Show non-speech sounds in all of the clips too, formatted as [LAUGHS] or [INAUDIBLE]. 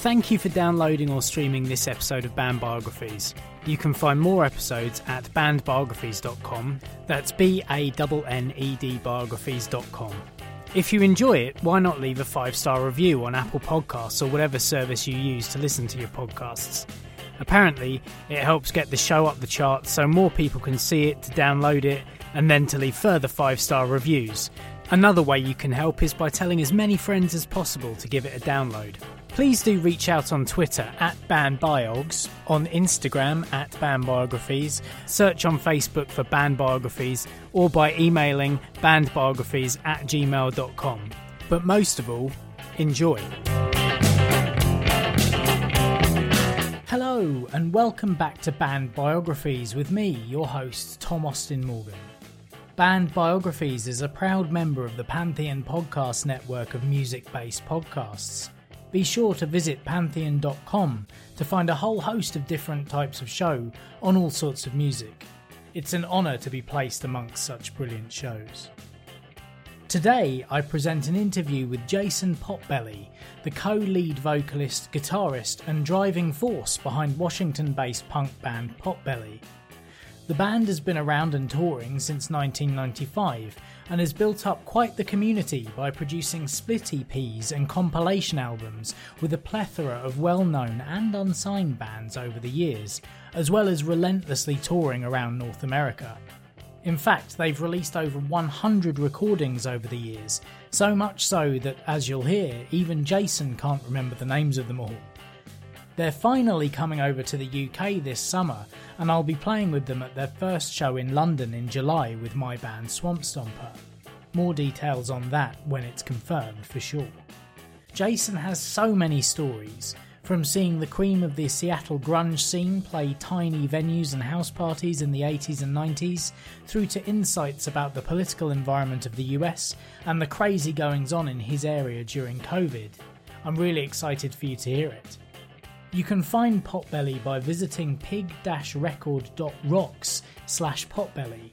Thank you for downloading or streaming this episode of Banned Biographies. You can find more episodes at bannedbiographies.com. That's B A N N E D biographies.com. If you enjoy it, why not leave a five star review on Apple Podcasts or whatever service you use to listen to your podcasts? Apparently, it helps get the show up the charts so more people can see it, to download it, and then to leave further five star reviews. Another way you can help is by telling as many friends as possible to give it a download. Please do reach out on Twitter at BannedBiogs, on Instagram at BannedBiographies, search on Facebook for BannedBiographies, or by emailing bannedbiographies at gmail.com. But most of all, enjoy. Hello, and welcome back to Banned Biographies with me, your host, Tom Austin Morgan. Banned Biographies is a proud member of the Pantheon podcast network of music based podcasts. Be sure to visit pantheon.com to find a whole host of different types of show on all sorts of music. It's an honour to be placed amongst such brilliant shows. Today, I present an interview with Jason Potbelly, the co lead vocalist, guitarist, and driving force behind Washington based punk band Potbelly. The band has been around and touring since 1995 and has built up quite the community by producing split EPs and compilation albums with a plethora of well known and unsigned bands over the years, as well as relentlessly touring around North America. In fact, they've released over 100 recordings over the years, so much so that, as you'll hear, even Jason can't remember the names of them all. They're finally coming over to the UK this summer, and I'll be playing with them at their first show in London in July with my band Swamp Stomper. More details on that when it's confirmed for sure. Jason has so many stories, from seeing the cream of the Seattle grunge scene play tiny venues and house parties in the 80s and 90s, through to insights about the political environment of the US and the crazy goings on in his area during COVID. I'm really excited for you to hear it. You can find Potbelly by visiting pig-record.rocks slash potbelly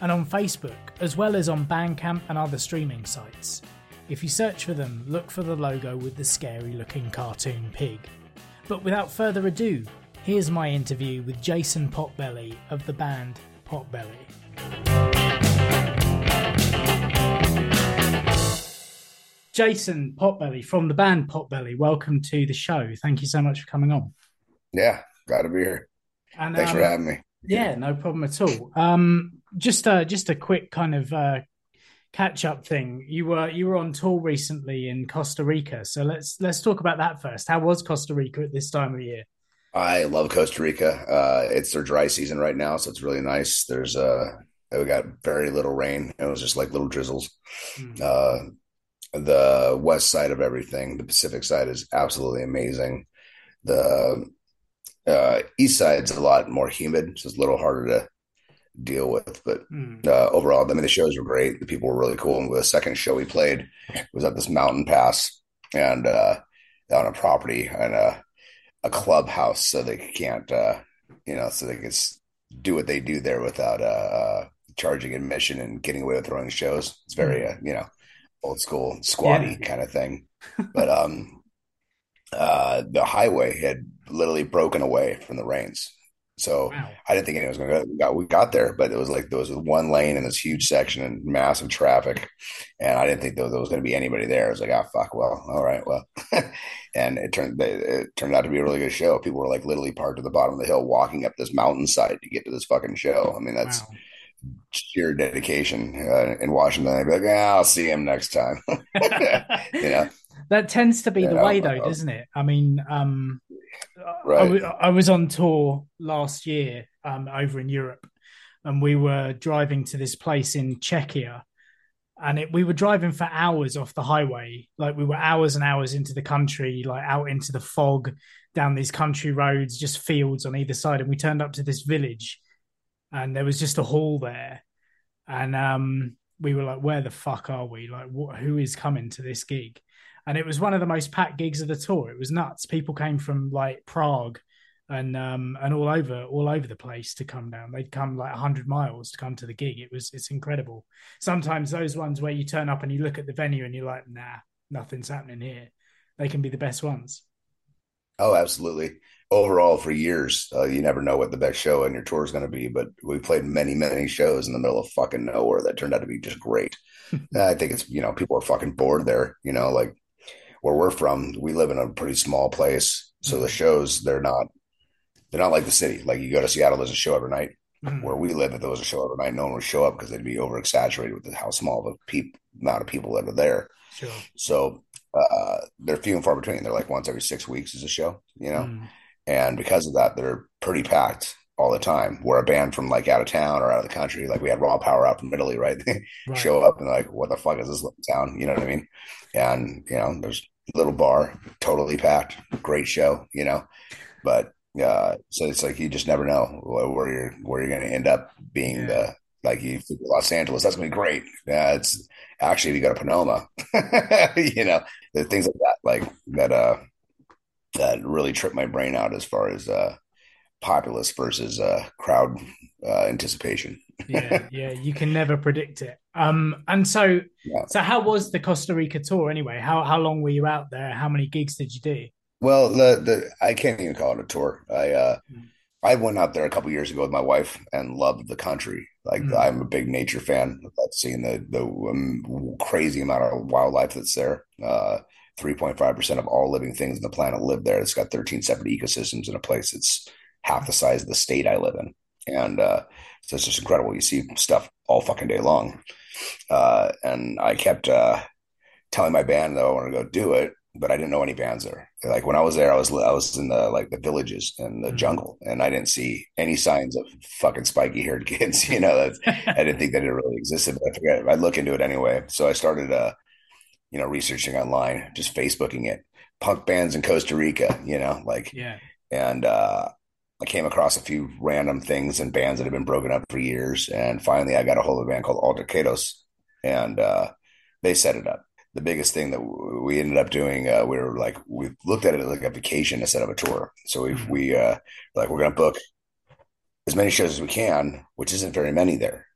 and on Facebook, as well as on Bandcamp and other streaming sites. If you search for them, look for the logo with the scary looking cartoon pig. But without further ado, here's my interview with Jason Potbelly of the band Potbelly. Jason Potbelly from the band Potbelly, welcome to the show. Thank you so much for coming on. Yeah, glad to be here. And, Thanks um, for having me. Yeah, no problem at all. Um, just uh, just a quick kind of uh, catch up thing. You were you were on tour recently in Costa Rica, so let's let's talk about that first. How was Costa Rica at this time of year? I love Costa Rica. Uh, it's their dry season right now, so it's really nice. There's uh, we got very little rain. It was just like little drizzles. Mm. Uh, the west side of everything, the Pacific side, is absolutely amazing. The uh, east side's a lot more humid, so it's a little harder to deal with. But mm. uh, overall, I mean, the shows were great. The people were really cool. And the second show we played was at this mountain pass and uh, on a property and a, a clubhouse, so they can't, uh, you know, so they can do what they do there without uh, uh, charging admission and getting away with throwing shows. It's very, mm. you know, old school squatty yeah. kind of thing. but um, uh, the highway had literally broken away from the rains. So wow. I didn't think anyone was going to go. We got there, but it was like there was one lane in this huge section and massive traffic, and I didn't think there was, was going to be anybody there. I was like, "Ah, oh, fuck. Well, all right, well." [LAUGHS] and it turned it turned out to be a really good show. People were like literally parked at the bottom of the hill, walking up this mountainside to get to this fucking show. I mean, that's wow. Sheer dedication uh, in Washington. I'd be like, "Yeah, I'll see him next time." [LAUGHS] you know [LAUGHS] that tends to be yeah, the way, though, doesn't it? I mean, um, right. I, w- I was on tour last year um, over in Europe, and we were driving to this place in Czechia, and it, we were driving for hours off the highway. Like we were hours and hours into the country, like out into the fog, down these country roads, just fields on either side. And we turned up to this village, and there was just a hall there, and um, we were like, "Where the fuck are we? Like, who is coming to this gig?" and it was one of the most packed gigs of the tour. It was nuts. People came from like Prague and um and all over all over the place to come down. They'd come like hundred miles to come to the gig. It was it's incredible. Sometimes those ones where you turn up and you look at the venue and you're like, nah, nothing's happening here. They can be the best ones. Oh, absolutely. Overall, for years, uh, you never know what the best show in your tour is going to be, but we played many, many shows in the middle of fucking nowhere that turned out to be just great. [LAUGHS] I think it's, you know, people are fucking bored there, you know, like where we're from, we live in a pretty small place. So the mm-hmm. shows, they're not, they're not like the city. Like you go to Seattle, there's a show every night. Mm-hmm. Where we live, if there was a show every night, no one would show up because they'd be over exaggerated with how small the peop- amount of people that are there. Sure. So uh, they're few and far between. They're like once every six weeks is a show, you know, mm. and because of that, they're pretty packed all the time. We're a band from like out of town or out of the country. Like we had Raw Power out from Italy, right? [LAUGHS] right. Show up and like, what the fuck is this little town? You know what I mean? And you know, there's little bar, totally packed, great show, you know. But uh, so it's like you just never know where you're where you're going to end up being yeah. the like you Los Angeles, that's gonna be great. Yeah, it's actually if you go to Pomona, [LAUGHS] you know, the things like that, like that, uh, that really trip my brain out as far as uh, populace versus uh, crowd uh, anticipation. yeah, [LAUGHS] yeah, you can never predict it. Um, and so, yeah. so how was the Costa Rica tour anyway? How how long were you out there? How many gigs did you do? Well, the the I can't even call it a tour. I uh, mm. I went out there a couple years ago with my wife and loved the country. Like mm. I'm a big nature fan. I've seen the the um, crazy amount of wildlife that's there. Uh, 3.5 percent of all living things on the planet live there. It's got 13 separate ecosystems in a place that's half the size of the state I live in, and uh, so it's just incredible. You see stuff all fucking day long. Uh, and I kept uh, telling my band that I want to go do it, but I didn't know any bands there. Like when I was there, I was I was in the like the villages and the mm-hmm. jungle, and I didn't see any signs of fucking spiky haired [LAUGHS] kids. You know, I didn't think that it really existed. But I forget. I'd look into it anyway. So I started, uh, you know, researching online, just Facebooking it, punk bands in Costa Rica. You know, like yeah, and uh, I came across a few random things and bands that have been broken up for years, and finally I got a hold of a band called Altercados, and uh, they set it up the biggest thing that we ended up doing, uh, we were like, we looked at it like a vacation instead of a tour. So we, mm-hmm. we, uh, like, we're going to book as many shows as we can, which isn't very many there.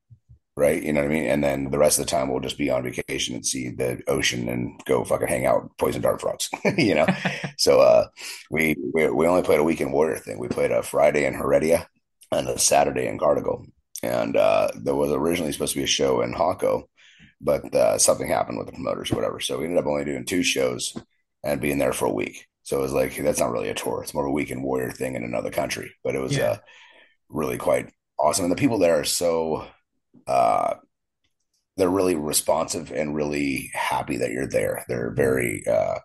Right. You know what I mean? And then the rest of the time we'll just be on vacation and see the ocean and go fucking hang out poison dart frogs, [LAUGHS] you know? [LAUGHS] so, uh, we, we, we only played a weekend warrior thing. We played a Friday in Heredia and a Saturday in Gardagal. And, uh, there was originally supposed to be a show in Jaco but uh, something happened with the promoters or whatever. So we ended up only doing two shows and being there for a week. So it was like that's not really a tour; it's more of a weekend warrior thing in another country. But it was yeah. uh, really quite awesome, and the people there are so uh, they're really responsive and really happy that you're there. They're very uh,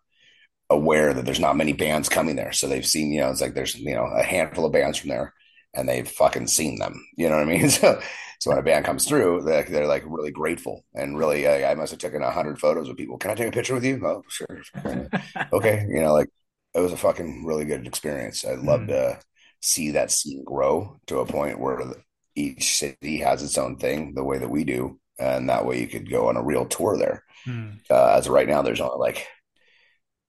aware that there's not many bands coming there, so they've seen you know it's like there's you know a handful of bands from there, and they've fucking seen them. You know what I mean? [LAUGHS] So so when a band comes through, they're, they're like really grateful and really. Uh, I must have taken a hundred photos with people. Can I take a picture with you? Oh, sure. [LAUGHS] okay, you know, like it was a fucking really good experience. I'd love mm. to see that scene grow to a point where each city has its own thing, the way that we do, and that way you could go on a real tour there. Mm. Uh, as of right now, there's only like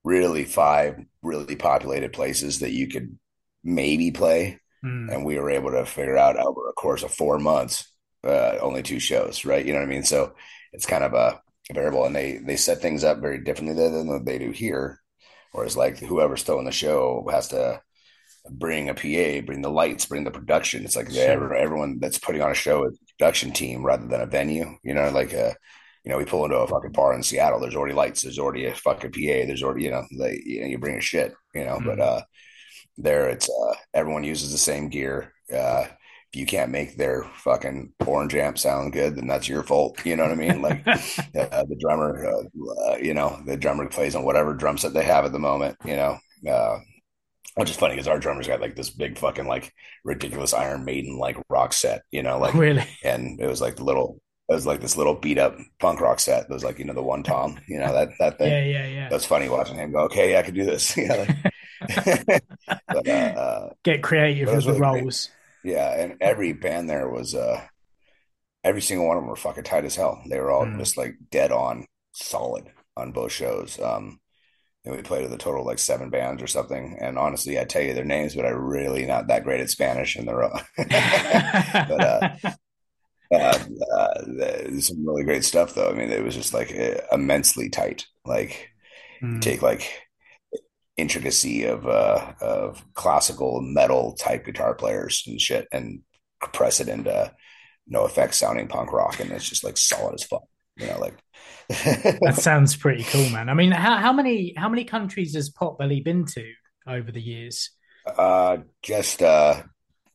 really five really populated places that you could maybe play. Mm. And we were able to figure out over a course of four months uh, only two shows, right? You know what I mean? So it's kind of a, a variable, and they they set things up very differently than they do here. Whereas like whoever's throwing the show has to bring a PA, bring the lights, bring the production. It's like sure. everyone that's putting on a show is a production team rather than a venue. You know, like a uh, you know, we pull into a fucking bar in Seattle. There's already lights. There's already a fucking PA. There's already you know, they, you, know, you bring a shit. You know, mm-hmm. but uh, there it's uh, everyone uses the same gear. Uh, you can't make their fucking orange amp sound good, then that's your fault. You know what I mean? Like [LAUGHS] uh, the drummer, uh, uh, you know, the drummer plays on whatever drum set they have at the moment. You know, uh, which is funny because our drummer's got like this big fucking like ridiculous Iron Maiden like rock set. You know, like really, and it was like the little. It was like this little beat up punk rock set. It was like you know the one tom, you know that that thing. Yeah, yeah, yeah. That's funny watching him go. Okay, yeah, I can do this. [LAUGHS] Yeah, like, [LAUGHS] but, uh, get creative with really the roles. Great yeah, and every band there was uh every single one of them were fucking tight as hell. They were all mm. just like dead on solid on both shows. Um and we played with a total of like seven bands or something. And honestly, I tell you their names, but I'm really not that great at Spanish and they're all but uh [LAUGHS] uh, uh, some really great stuff though. I mean, it was just like uh, immensely tight. Like mm. take like intricacy of uh of classical metal type guitar players and shit and compress it into NOFX sounding punk rock and it's just like solid as fuck you know like [LAUGHS] that sounds pretty cool man. I mean how, how many how many countries has potbelly been to over the years? Uh just uh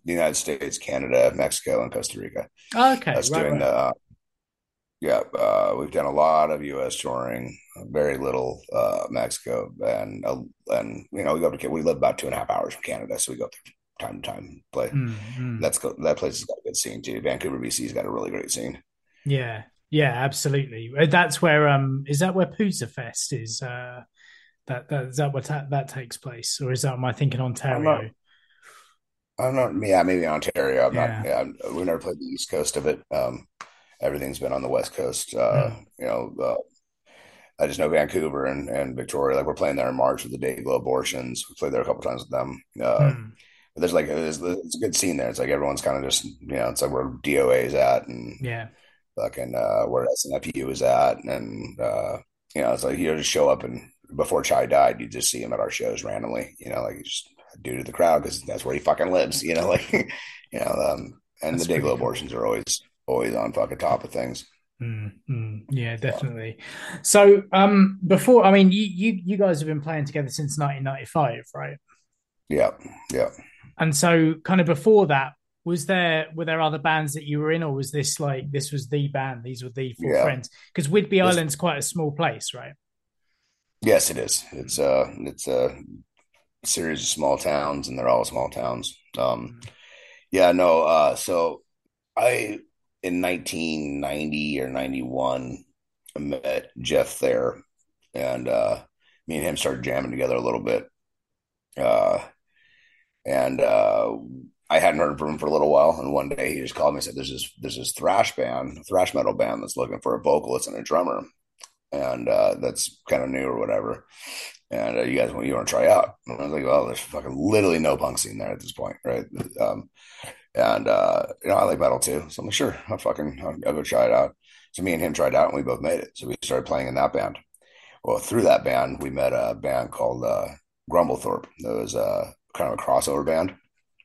the united states canada mexico and costa rica. Oh, okay. That's right, doing right. the uh, yeah, uh, we've done a lot of U.S. touring, very little uh, Mexico, and uh, and you know we go to we live about two and a half hours from Canada, so we go through time to time play. Mm-hmm. That's that place has got a good scene too. Vancouver, BC's got a really great scene. Yeah, yeah, absolutely. Uh, that's where um is that where Pouzza Fest is? Uh, that that is that what ta- that takes place, or is that am I thinking Ontario? I'm not, I'm not yeah, maybe Ontario. I'm yeah. not. Yeah, we never played the east coast of it. Um, everything's been on the west coast. Uh, mm. You know, uh, I just know Vancouver and, and Victoria. Like we're playing there in March with the Dayglo Abortions. We played there a couple times with them. Uh, mm. But there's like there's, it's a good scene there. It's like everyone's kind of just you know it's like where DOA is at and yeah, fucking uh, where SNFU is at and uh, you know it's like you just show up and before Chi died, you just see him at our shows randomly. You know, like you just due to the crowd because that's where he fucking lives. You know, [LAUGHS] like you know, um, and that's the Dayglo cool. Abortions are always always on fucking top of things. Mm, yeah, definitely. So, um, before, I mean, you, you, you guys have been playing together since 1995, right? Yeah, yeah. And so, kind of before that, was there were there other bands that you were in, or was this like this was the band? These were the four yeah. friends? Because Whidbey Island's quite a small place, right? Yes, it is. It's uh it's a series of small towns, and they're all small towns. Um, mm. yeah, no. Uh, so I in 1990 or 91, I met Jeff there, and uh, me and him started jamming together a little bit. Uh, and uh, I hadn't heard from him for a little while, and one day he just called me and said, "There's this there's this thrash band, thrash metal band that's looking for a vocalist and a drummer, and uh, that's kind of new or whatever." And uh, you guys want you want to try out? And I was like, "Well, there's fucking literally no punk scene there at this point, right?" Um, and, uh, you know, I like metal too. So I'm like, sure, I'll fucking, I'll, I'll, go try it out. So me and him tried out and we both made it. So we started playing in that band. Well, through that band, we met a band called, uh, Grumblethorpe. That was, uh, kind of a crossover band.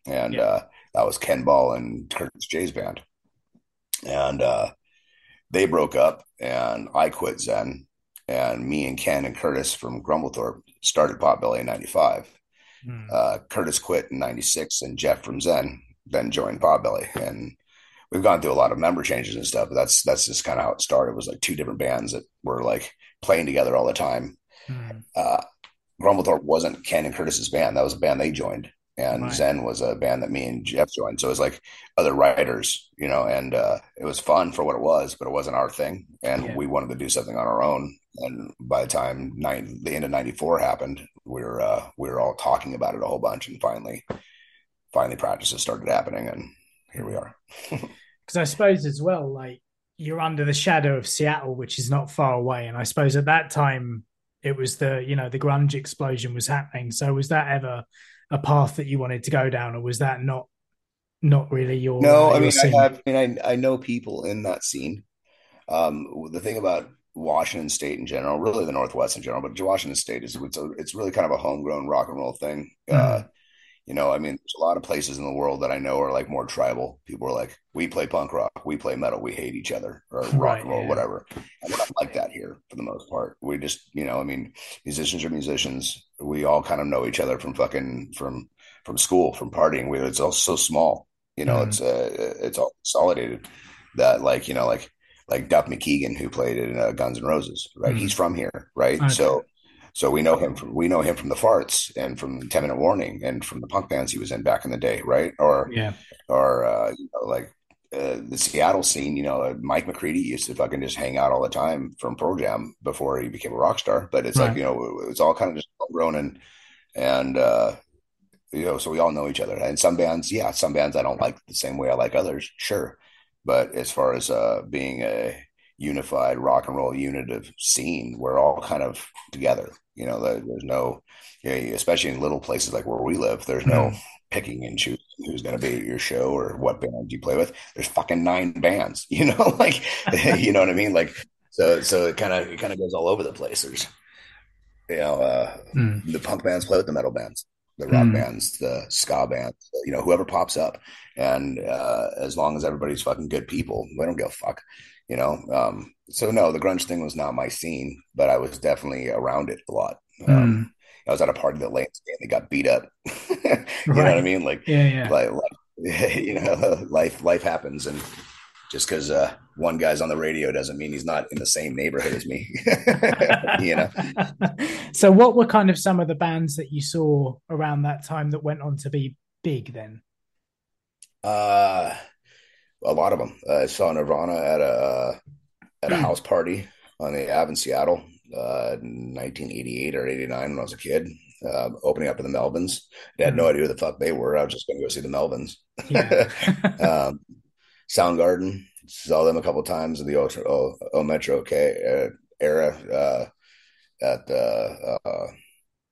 And, yeah. uh, that was Ken Ball and Curtis Jay's band. And, uh, they broke up and I quit Zen and me and Ken and Curtis from Grumblethorpe started Potbelly in 95. Mm. Uh, Curtis quit in 96 and Jeff from Zen then joined Potbelly. And we've gone through a lot of member changes and stuff, but that's that's just kind of how it started. It was like two different bands that were like playing together all the time. Mm. Uh, Grumblethorpe wasn't Ken and Curtis's band. That was a band they joined. And right. Zen was a band that me and Jeff joined. So it was like other writers, you know, and uh, it was fun for what it was, but it wasn't our thing. And yeah. we wanted to do something on our own. And by the time nine, the end of 94 happened, we were, uh, we were all talking about it a whole bunch. And finally, finally practices started happening and here we are. [LAUGHS] Because i suppose as well like you're under the shadow of seattle which is not far away. And i suppose at that time it was the you know the grunge explosion was happening. So was that ever a path that you wanted to go down or was that not not really your no uh, i mean i have I mean I, I know people in that scene. Um the thing about Washington State in general, really the Northwest in general, but Washington State is it's, a, it's really kind of a homegrown rock and roll thing. Mm. Uh, you know, I mean, there's a lot of places in the world that I know are like more tribal. People are like, we play punk rock, we play metal, we hate each other, or rock right, and roll, yeah. whatever. And we're not like that here for the most part. We just, you know, I mean, musicians are musicians. We all kind of know each other from fucking from from school, from partying. We, it's all so small, you know. Mm. It's uh, it's all consolidated that, like, you know, like like Duff McKagan, who played in uh, Guns N' Roses, right? Mm. He's from here, right? Okay. So so we know him from we know him from the Fartz and from Ten Minute Warning and from the punk bands he was in back in the day, right? Or yeah, or uh, you know, like uh, the Seattle scene. You know, uh, Mike McCready used to fucking just hang out all the time from Pearl Jam before he became a rock star. But it's right. like you know, it's all kind of just grown and and uh, you know, so we all know each other. And some bands, yeah, some bands I don't like the same way I like others, sure. But as far as uh, being a unified rock and roll unit of scene, we're all kind of together. You know, there's no, you know, especially in little places like where we live, there's no mm-hmm. picking and choosing who's going to be at your show or what band you play with. There's fucking nine bands, [LAUGHS] you know, like, [LAUGHS] you know what I mean? Like, so, so it kind of, it kind of goes all over the place. There's, You know, uh, mm. the punk bands play with the metal bands, the rock mm. bands, the ska bands. You know, whoever pops up, and uh, as long as everybody's fucking good people, we don't give a fuck. You know, um, so no, the grunge thing was not my scene, but I was definitely around it a lot. Um, mm. I was at a party that Layne Staley got beat up. [LAUGHS] you right. know what I mean? Like, yeah, yeah. Like, like, [LAUGHS] you know, life life happens, and just because uh, one guy's on the radio doesn't mean he's not in the same neighborhood as me. [LAUGHS] you know. So, what were kind of some of the bands that you saw around that time that went on to be big? Then. Uh, a lot of them. Uh, I saw Nirvana at a uh, at a hmm. house party on the Ave in Seattle, uh, 1988 or 89 when I was a kid. Uh, opening up in the Melvins. I had no hmm. idea who the fuck they were. I was just going to go see the Melvins. Yeah. [LAUGHS] um, Soundgarden, saw them a couple times in the O, o, o Metro K uh, era uh, at the uh,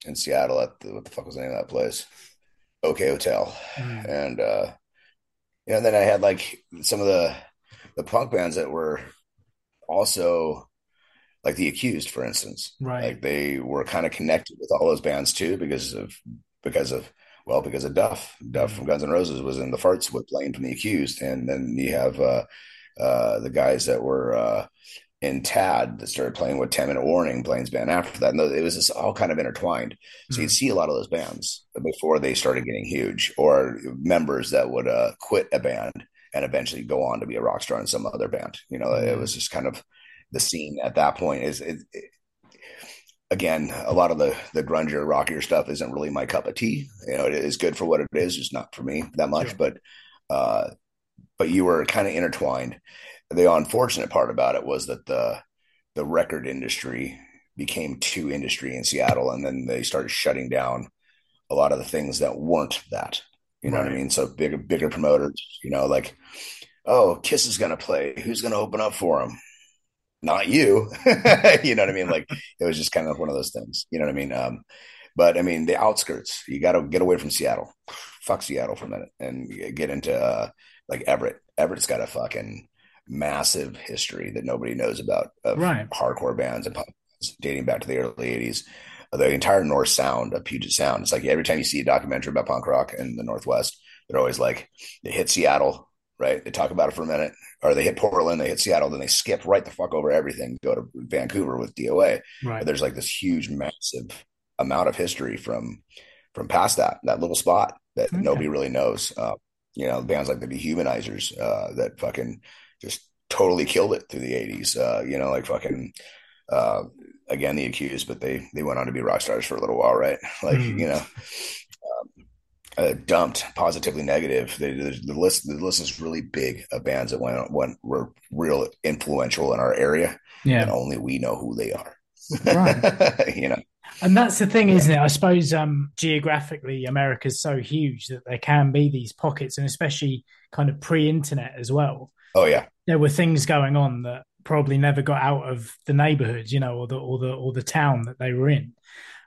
in Seattle at the, what the fuck was the name of that place? OK Hotel, mm. and uh, yeah, and then I had like some of the the punk bands that were also like the accused for instance. Right. Like they were kind of connected with all those bands too because of because of well because of duff. Duff from guns N' roses was in the Fartz with Blaine from the accused and then you have uh uh the guys that were uh in tad that started playing with 10 minute warning Blaine's band after that and it was just all kind of intertwined so you'd see a lot of those bands before they started getting huge or members that would uh quit a band and eventually go on to be a rock star in some other band. You know, it was just kind of the scene at that point. Is it, it, again a lot of the the grungier, rockier stuff isn't really my cup of tea. You know, it is good for what it is, just not for me that much. But uh, but you were kind of intertwined. The unfortunate part about it was that the the record industry became too industry in Seattle, and then they started shutting down a lot of the things that weren't that. You know right. what I mean? So bigger, bigger promoters, you know, like, oh, Kiss is going to play. Who's going to open up for him? Not you. [LAUGHS] you know what I mean? Like [LAUGHS] it was just kind of one of those things. You know what I mean? Um, but I mean, the outskirts, you got to get away from Seattle. Fuck Seattle for a minute and get into uh, like Everett. Everett's got a fucking massive history that nobody knows about of right. hardcore bands and punk bands dating back to the early 80s the entire North Sound of Puget Sound. It's like every time you see a documentary about punk rock in the Northwest, they're always like they hit Seattle, right? They talk about it for a minute, or they hit Portland, they hit Seattle, then they skip right the fuck over everything, go to Vancouver with DOA. Right. But there's like this huge, massive amount of history from from past that that little spot that okay. nobody really knows. Uh, you know, bands like the Dehumanizers uh, that fucking just totally killed it through the '80s. Uh, you know, like fucking uh, again the accused, but they they went on to be rock stars for a little while, right? [LAUGHS] Like mm. you know, um, uh, dumped positively negative. They, the, the, list the list is really big of bands that went went were real influential in our area, yeah, and only we know who they are, right? [LAUGHS] you know. And that's the thing, isn't it? I suppose um, geographically, America's so huge that there can be these pockets, and especially kind of pre-internet as well. Oh yeah, there were things going on that probably never got out of the neighborhood, you know, or the or the or the town that they were in.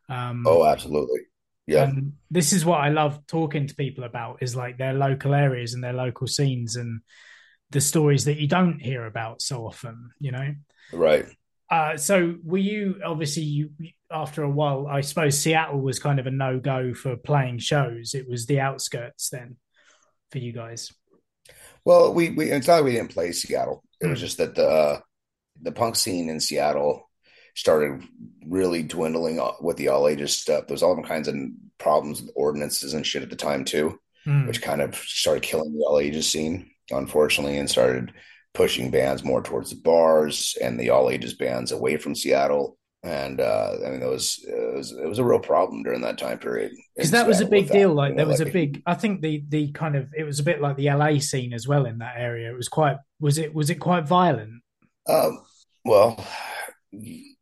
Um, oh, absolutely. Yeah. And this is what I love talking to people about is like their local areas and their local scenes and the stories that you don't hear about so often, you know. Right. Uh, so were you obviously you after a while? I suppose Seattle was kind of a no go for playing shows. It was the outskirts then for you guys. Well, we we it's not we didn't play Seattle. It was hmm. just that the uh, the punk scene in Seattle started really dwindling with the all ages stuff. There was all kinds of problems with ordinances and shit at the time too, mm. which kind of started killing the all ages scene, unfortunately, and started pushing bands more towards the bars and the all ages bands away from Seattle. And uh, I mean, it was, it was it was a real problem during that time period because that was a big deal. Like there was like, a big, I think the the kind of it was a bit like the LA scene as well in that area. It was quite was it was it quite violent? Um, well,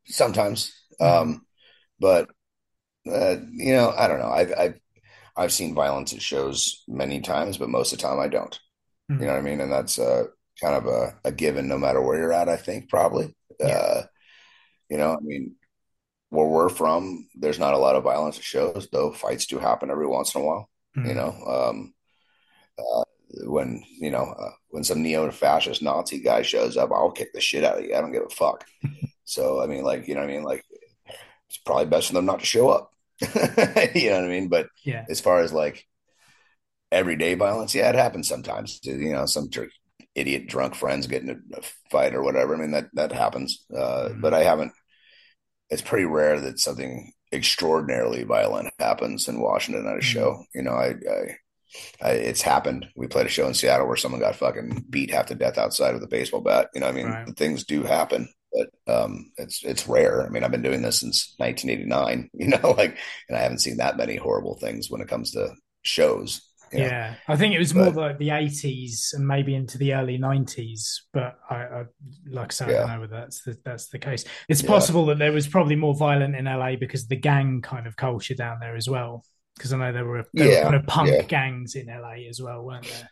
sometimes, um, but uh, you know, I don't know. I've I've I've seen violence at shows many times, but most of the time I don't. Mm-hmm. You know what I mean? And that's uh, kind of a, a, given, no matter where you're at. I think probably. Yeah. Uh, you know, I mean, where we're from, there's not a lot of violence at shows, though fights do happen every once in a while. Mm-hmm. You know, um, uh, when you know uh, when some neo-fascist Nazi guy shows up, I'll kick the shit out of you. I don't give a fuck. [LAUGHS] so I mean, like you know, I mean, like it's probably best for them not to show up. [LAUGHS] you know what I mean? But yeah, as far as like everyday violence, yeah, it happens sometimes. You know, some idiot drunk friends getting a fight or whatever. I mean, that that happens. Uh, mm-hmm. But I haven't. It's pretty rare that something extraordinarily violent happens in Washington at a mm-hmm. show. You know, I, I, I, it's happened. We played a show in Seattle where someone got fucking beat half to death outside with a baseball bat. You know, I mean, right. things do happen but um, it's it's rare. I mean, I've been doing this since 1989, [LAUGHS] you know, like, and I haven't seen that many horrible things when it comes to shows. Yeah, I think it was but, more like the 80s and maybe into the early 90s. But I, I like I said, yeah. I don't know whether that's the, that's the case. It's yeah. possible that there was probably more violent in LA because the gang kind of culture down there as well. Because I know there were, there yeah. were kind of punk gangs in LA as well, weren't there?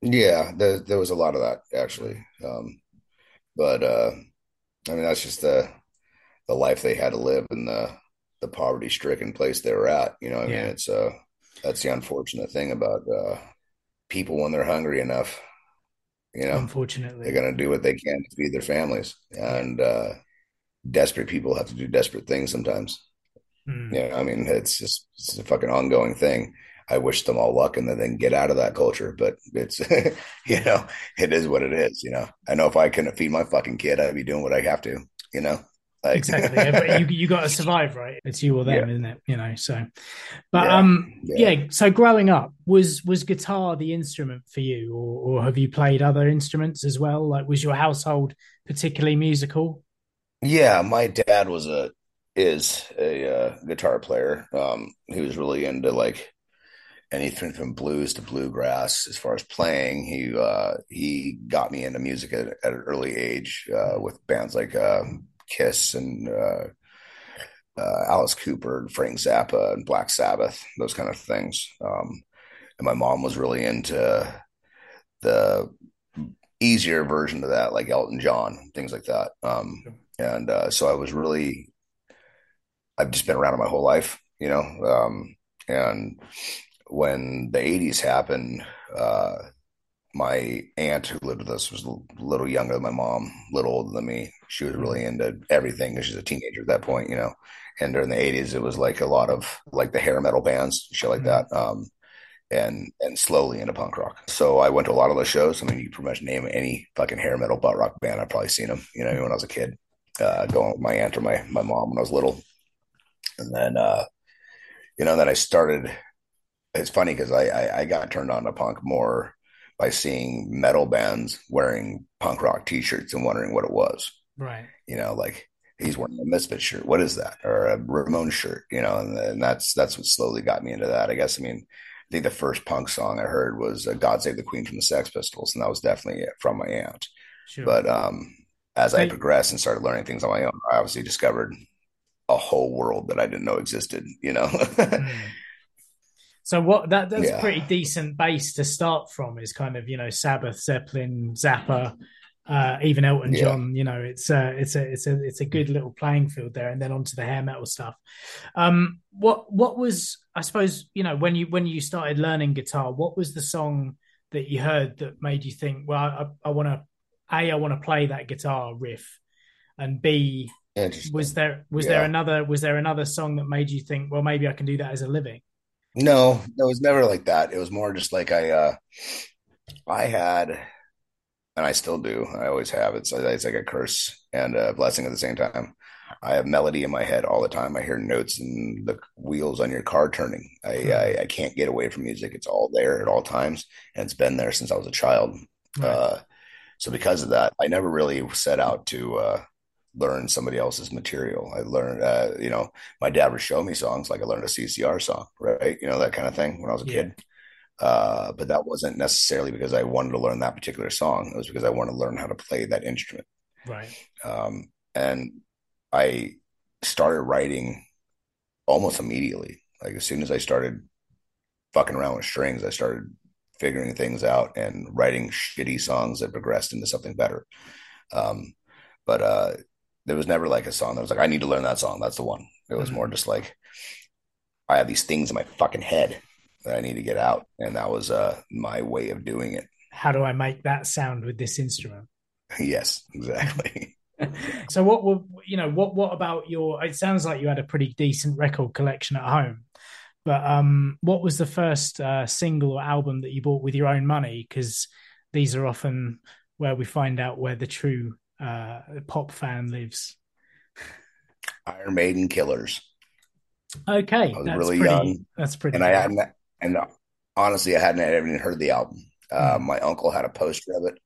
Yeah, there, there was a lot of that actually. Um, but uh, I mean, that's just the the life they had to live in the the poverty stricken place they were at. You know, I yeah. mean, it's uh that's the unfortunate thing about uh people when they're hungry enough. You know, unfortunately, they're gonna do what they can to feed their families, and uh desperate people have to do desperate things sometimes. Mm. Yeah, I mean, it's just it's a fucking ongoing thing. I wish them all luck and then they can get out of that culture. But it's, [LAUGHS] you know, it is what it is. You know, I know if I couldn't feed my fucking kid, I'd be doing what I have to, you know? Like, exactly. Yeah, you, you got to survive, right? It's you or them, yeah. isn't it? You know, so, but, yeah. um, yeah. yeah. So growing up, was, was guitar the instrument for you or, or have you played other instruments as well? Like, was your household particularly musical? Yeah. My dad was a, is a uh, guitar player. Um, he was really into like anything from blues to bluegrass as far as playing he uh, he got me into music at, at an early age uh, with bands like uh, kiss and uh, uh, alice cooper and frank zappa and black sabbath those kind of things. Um, and my mom was really into the easier version of that like elton john things like that. Um, and uh, so i was really i've just been around it my whole life you know? Um, and when the 80s happened, uh, my aunt who lived with us was a little younger than my mom, a little older than me. She was really into everything because she's a teenager at that point, you know. And during the 80s, it was like a lot of like the hair metal bands, shit like mm-hmm. that. Um, and and slowly into punk rock. So I went to a lot of those shows. I mean, you pretty much name any fucking hair metal butt rock band, I've probably seen them. You know, when I was a kid, uh, going with my aunt or my my mom when I was little, and then uh, you know, then I started it's funny because I, I, I got turned on to punk more by seeing metal bands wearing punk rock T-shirts and wondering what it was. Right. You know, like he's wearing a Misfit shirt. What is that? Or a Ramon shirt? You know, and, and that's that's what slowly got me into that. I guess. I mean, I think the first punk song I heard was uh, "God Save the Queen" from the Sex Pistols, and that was definitely from my aunt. Sure. But um, as I progressed and started learning things on my own, I obviously discovered a whole world that I didn't know existed. You know. [LAUGHS] So what that that's yeah. pretty decent base to start from is kind of you know Sabbath, Zeppelin, Zappa, uh, even Elton yeah. John. You know, it's a it's a it's a it's a good little playing field there, and then onto the hair metal stuff. Um, what what was I suppose you know when you when you started learning guitar, what was the song that you heard that made you think, well, I, I want to a I want to play that guitar riff, and b was there was yeah. there another was there another song that made you think, well, maybe I can do that as a living? No, it was never like that. It was more just like I, uh, I had, and I still do. I always have. It's it's like a curse and a blessing at the same time. I have melody in my head all the time. I hear notes and the wheels on your car turning. I, hmm. I, I can't get away from music. It's all there at all times, and it's been there since I was a child. Right. Uh, so because of that, I never really set out to uh, learn somebody else's material. I learned, uh, you know, my dad would show me songs like I learned a CCR song, right? You know, that kind of thing when I was a yeah. kid. Uh, but that wasn't necessarily because I wanted to learn that particular song. It was because I wanted to learn how to play that instrument. Right. Um, and I started writing almost immediately. Like as soon as I started fucking around with strings, I started figuring things out and writing shitty songs that progressed into something better. Um, but uh, there was never like a song that was like, I need to learn that song. That's the one. It was mm-hmm. more just like, I have these things in my fucking head that I need to get out. And that was uh, my way of doing it. How do I make that sound with this instrument? [LAUGHS] yes, exactly. [LAUGHS] so what were you know what what about your? It sounds like you had a pretty decent record collection at home. But um, what was the first uh, single or album that you bought with your own money? Because these are often where we find out where the true uh, pop fan lives. Iron Maiden Killers. Okay, I was really pretty, young. That's pretty. And cool. I hadn't, and honestly, I hadn't even heard the album. Uh, mm. My uncle had a poster of it,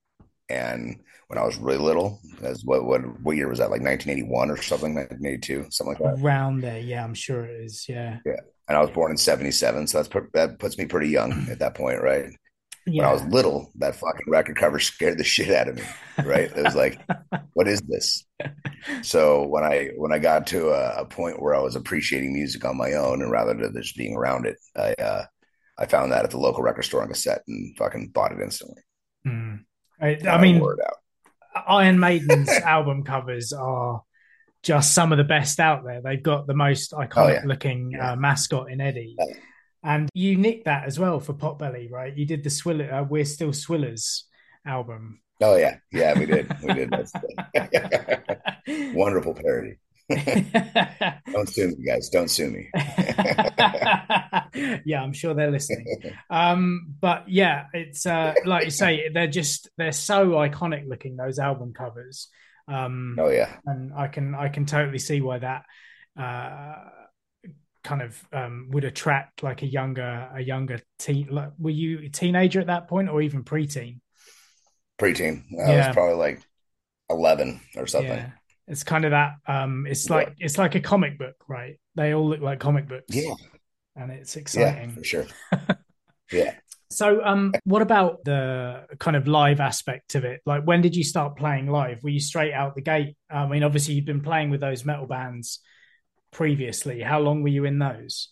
and when I was really little, as what what what year was that? Like 1981 or something, 1982, something like that. Around there, yeah, I'm sure it is. Yeah, yeah. And I was born in '77, so that's that puts me pretty young at that point, right? Yeah. When I was little, that fucking record cover scared the shit out of me. Right? It was like, [LAUGHS] what is this? So when I when I got to a, a, point where I was appreciating music on my own, and rather than just being around it, I uh, I found that at the local record store on cassette and fucking bought it instantly. Mm. I, I mean, Iron Maiden's [LAUGHS] album covers are just some of the best out there. They've got the most iconic oh, yeah. looking yeah. Uh, mascot in Eddie. And you nicked that as well for Potbelly, right? You did the Swiller, uh, We're Still Swillers album. Oh yeah, yeah, we did, we did. [LAUGHS] Wonderful parody. [LAUGHS] don't sue me, guys. Don't sue me. [LAUGHS] yeah, I'm sure they're listening. Um, but yeah, it's uh, like you say, they're just they're so iconic looking those album covers. Um, oh yeah, and I can I can totally see why that. Uh, kind of um, would attract like a younger a younger teen like, were you a teenager at that point or even preteen? Preteen. I yeah. was probably like 11 or something. Yeah. it's kind of that um it's like yeah. it's like a comic book right? They all look like comic books. Yeah. And it's exciting. yeah, for sure. [LAUGHS] Yeah. So um what about the kind of live aspect of it? Like when did you start playing live? Were you straight out the gate? I mean obviously you've been playing with those metal bands previously. How long were you in those?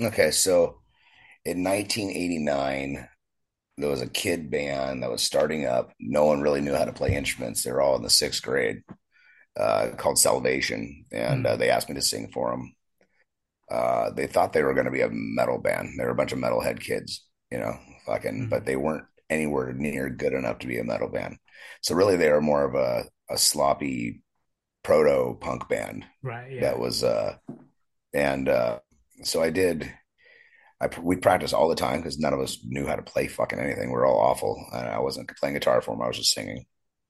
Okay, so in 1989, there was a kid band that was starting up. No one really knew how to play instruments. They were all in the sixth grade, uh, called Salvation, and uh, they asked me to sing for them. Uh, they thought they were going to be a metal band. They were a bunch of metalhead kids, you know, fucking, mm. but they weren't anywhere near good enough to be a metal band. So really, they were more of a, a sloppy proto punk band. Right. Yeah. That was, uh, and uh, so I did. I we practiced all the time because none of us knew how to play fucking anything. We are all awful, and I wasn't playing guitar for them. I was just singing.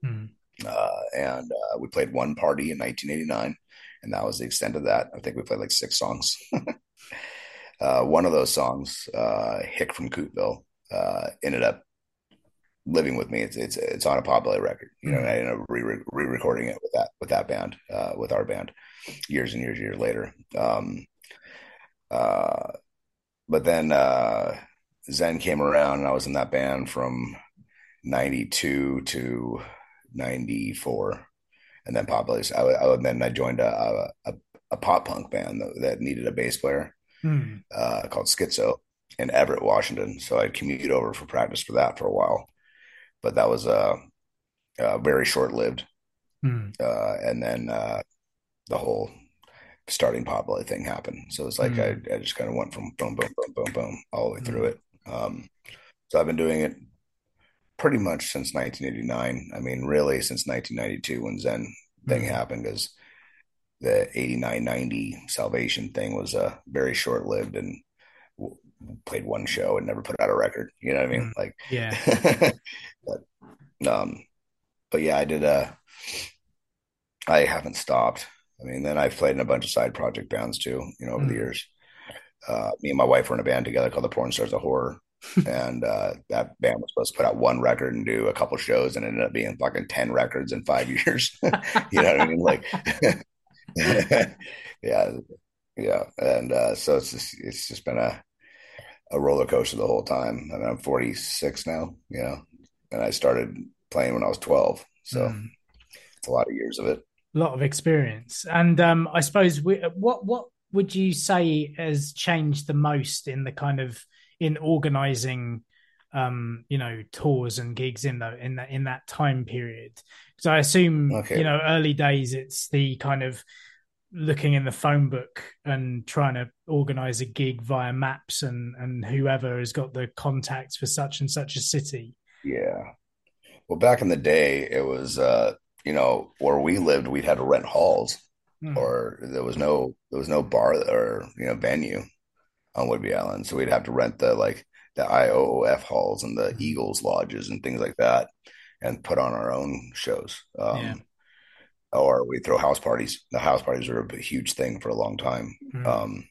Mm. Uh, and uh, we played one party in 1989, and that was the extent of that. I think we played like six songs. [LAUGHS] uh, one of those songs, uh, "Hick from Coupeville," uh, ended up living with me. It's it's it's on a Potbelly record. You know, mm-hmm. I ended up re recording it with that with that band, uh, with our band, years and years years later. Um, uh, but then uh, Zen came around, and I was in that band from '92 to '94, and then Potbelly. I, I then I joined a, a, a pop punk band that, that, needed a bass player mm. uh, called Schizo in Everett, Washington. So I'd commute over for practice for that for a while but that was uh, uh very short lived. Mm. Uh, and then uh, the whole starting Potbelly thing happened. So it's like mm. I, I just kind of went from boom, boom, boom, boom, boom, all the way through mm. it. Um, so I've been doing it pretty much since 1989. I mean, really since 1992 when Zen thing mm. happened, because the 89 90 salvation thing was uh, very short lived and played one show and never put out a record. You know what I mean? Mm, like, yeah. [LAUGHS] but, um, but yeah, I did. Uh, I haven't stopped. I mean, then I've played in a bunch of side project bands too. You know, over mm. the years. Uh, me and my wife were in a band together called the Porn Stars of Horror. [LAUGHS] and uh, that band was supposed to put out one record and do a couple shows, and ended up being fucking ten records in five [LAUGHS] years. you know what I mean? Like, yeah, yeah. And uh, so it's just it's just been a a roller coaster the whole time. I mean, I'm 46 now, you know, and I started playing when I was 12. So mm. it's a lot of years of it. A lot of experience. And um, I suppose we, what what would you say has changed the most in the kind of in organizing um you know tours and gigs in the in that in that time period because i assume okay. you know early days it's the kind of looking in the phone book and trying to organize a gig via maps and and whoever has got the contacts for such and such a city yeah well back in the day it was uh you know, where we lived, we'd had to rent halls, Hmm. or there was no there was no bar or you know venue on Whidbey Island, so we'd have to rent the like the IOOF halls and the Eagles lodges and things like that, and put on our own shows. Um, Yeah. Or we throw house parties. The house parties were a huge thing for a long time. Hmm. Um,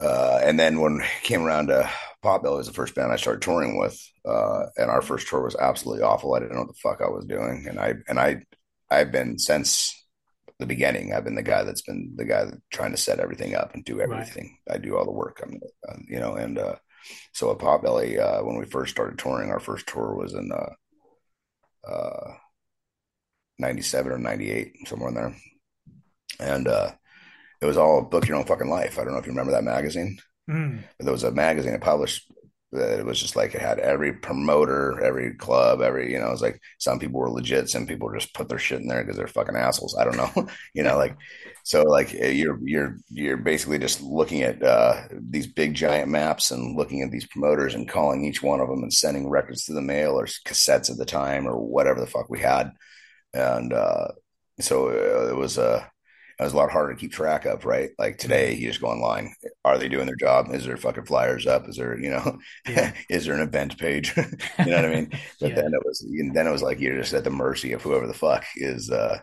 uh, and then when it came around to Potbelly was the first band I started touring with, uh, and our first tour was absolutely awful. I didn't know what the fuck I was doing, and I and I I've been since the beginning. I've been the guy that's been the guy that trying to set everything up and do Right. everything. I do all the work. I'm, uh, you know, and uh, so at Potbelly, uh, when we first started touring, our first tour was in uh, uh, '97 or '98, somewhere in there, and uh, it was all book your own fucking life. I don't know if you remember that magazine. Hmm. But there was a magazine that published that it was just like it had every promoter, every club, every you know, it was like some people were legit, some people just put their shit in there because they're fucking assholes. I don't know, [LAUGHS] you know, like so like eh, you're you're you're basically just looking at uh, these big giant maps and looking at these promoters and calling each one of them and sending records to the mail or cassettes at the time or whatever the fuck we had, and uh, so uh, it was uh, it was a lot harder to keep track of, right? Like today, you just go online. Are they doing their job? Is there fucking flyers up? Is there, you know, Yeah. [LAUGHS] is there an event page? [LAUGHS] you know what I mean? [LAUGHS] But Yeah. then it was, then it was like you're just at the mercy of whoever the fuck is uh,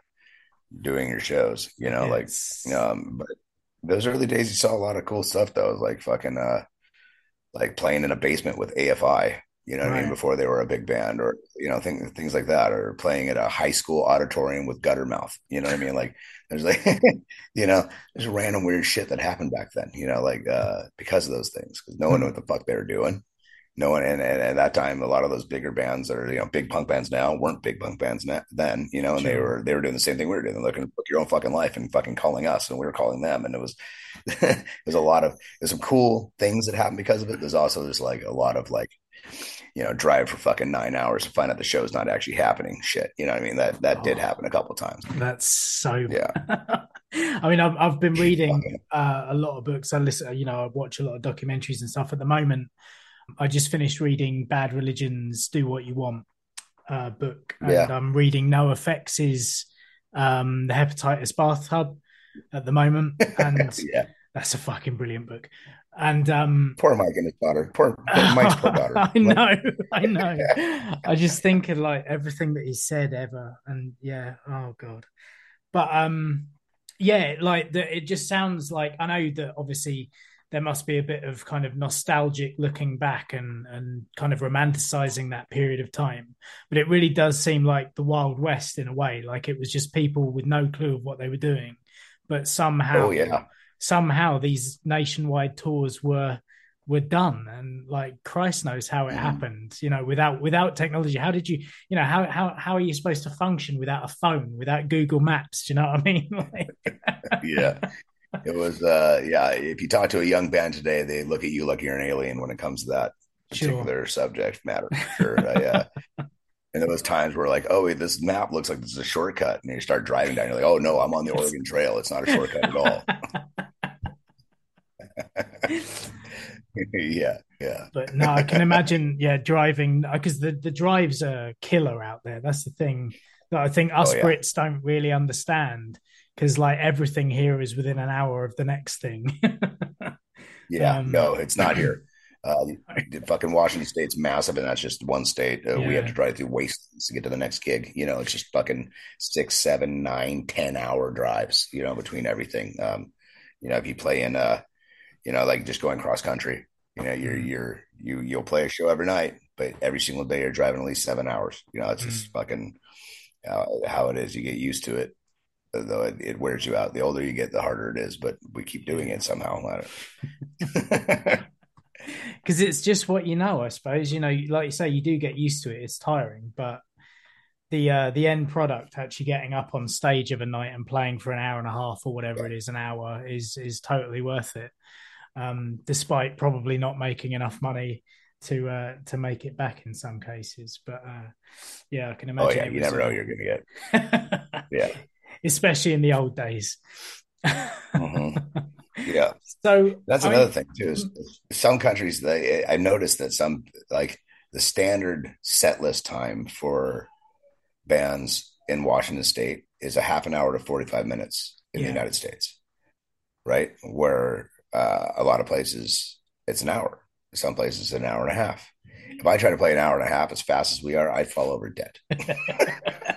doing your shows. You know, like um, but those early days, you saw a lot of cool stuff. Though, It was like fucking, uh, like playing in a basement with AFI. You know what I mean? Before they were a big band, or you know, things things like that, or playing at a high school auditorium with Guttermouth, You know what I mean? Like there's like, [LAUGHS] you know, there's random weird shit that happened back then. You know, like uh, because of those things, because no one knew what the fuck they were doing. No one, and, and at that time, a lot of those bigger bands that are you know big punk bands now weren't big punk bands na- then. You know, and they were they were doing the same thing we were doing. They're looking to book your own fucking life and fucking calling us, and we were calling them, and it was [LAUGHS] there's a lot of there's some cool things that happened because of it. There's also just like a lot of like you know drive for fucking nine hours to find out the show's not actually happening. Shit, you know what I mean? That that did Oh. happen a couple times. That's so. Yeah. [LAUGHS] I mean, I've I've been reading uh, a lot of books. I listen, you know, I watch a lot of documentaries and stuff. At the moment, I just finished reading Bad Religion's "Do What You Want" uh, book, and Yeah. I'm reading NOFX' um, "The Hepatitis Bathtub" at the moment, [LAUGHS] and yeah, that's a fucking brilliant book. And um, poor Mike and his daughter. Poor, poor Mike's [LAUGHS] poor daughter. I know, I know. [LAUGHS] I just think of like everything that he said ever, and yeah, oh god. But um, yeah, like the, it just sounds like I know that obviously there must be a bit of kind of nostalgic looking back and and kind of romanticizing that period of time, but it really does seem like the Wild West in a way. Like it was just people with no clue of what they were doing, but somehow Oh yeah, somehow these nationwide tours were were done and like christ knows how it Mhm. happened you know without without technology how did you you know how how how are you supposed to function without a phone without google maps do you know what i mean [LAUGHS] like, [LAUGHS] yeah. It was uh yeah. If you talk to a young band today, they look at you like you're an alien when it comes to that Sure. particular subject matter. for Sure. [LAUGHS] I, uh, and there was times where like, oh, wait, this map looks like this is a shortcut, and you start driving down. You're like, oh no, I'm on the Oregon Trail. It's not a shortcut at all. [LAUGHS] yeah, yeah. but no i can imagine yeah driving because the the drives are killer out there that's the thing that i think us Oh, yeah. brits don't really understand because like everything here is within an hour of the next thing [LAUGHS] Yeah, Um, no, it's not here. The fucking Washington State's massive, and that's just one state. Uh, We Yeah. have to drive through wastelands to get to the next gig. You know, it's just fucking six, seven, nine, ten hour drives. You know, between everything. Um, you know, if you play in, uh, you know, like just going cross country. You know, you're Mhm. you're you you'll play a show every night, but every single day you're driving at least seven hours. You know, it's just fucking uh, how it is. You get used to it. Though it, it wears you out. The older you get, the harder it is. But we keep doing it somehow. [LAUGHS] Because it's just what you know i suppose you know like you say you do get used to it it's tiring but the uh the end product actually getting up on stage of a night and playing for an hour and a half or whatever it is an hour is is totally worth it um despite probably not making enough money to uh to make it back in some cases but uh yeah i can imagine. oh imagine yeah, you never know uh, what you're gonna get. [LAUGHS] Yeah. especially in the old days [LAUGHS] Mhm. Yeah, so that's I another thing too. Is some countries they I noticed that some like the standard set list time for bands in Washington State is a half an hour to 45 minutes in yeah. the United States, right? Where uh, a lot of places it's an hour, some places an hour and a half. If I try to play an hour and a half as fast as we are, I'd fall over dead. [LAUGHS]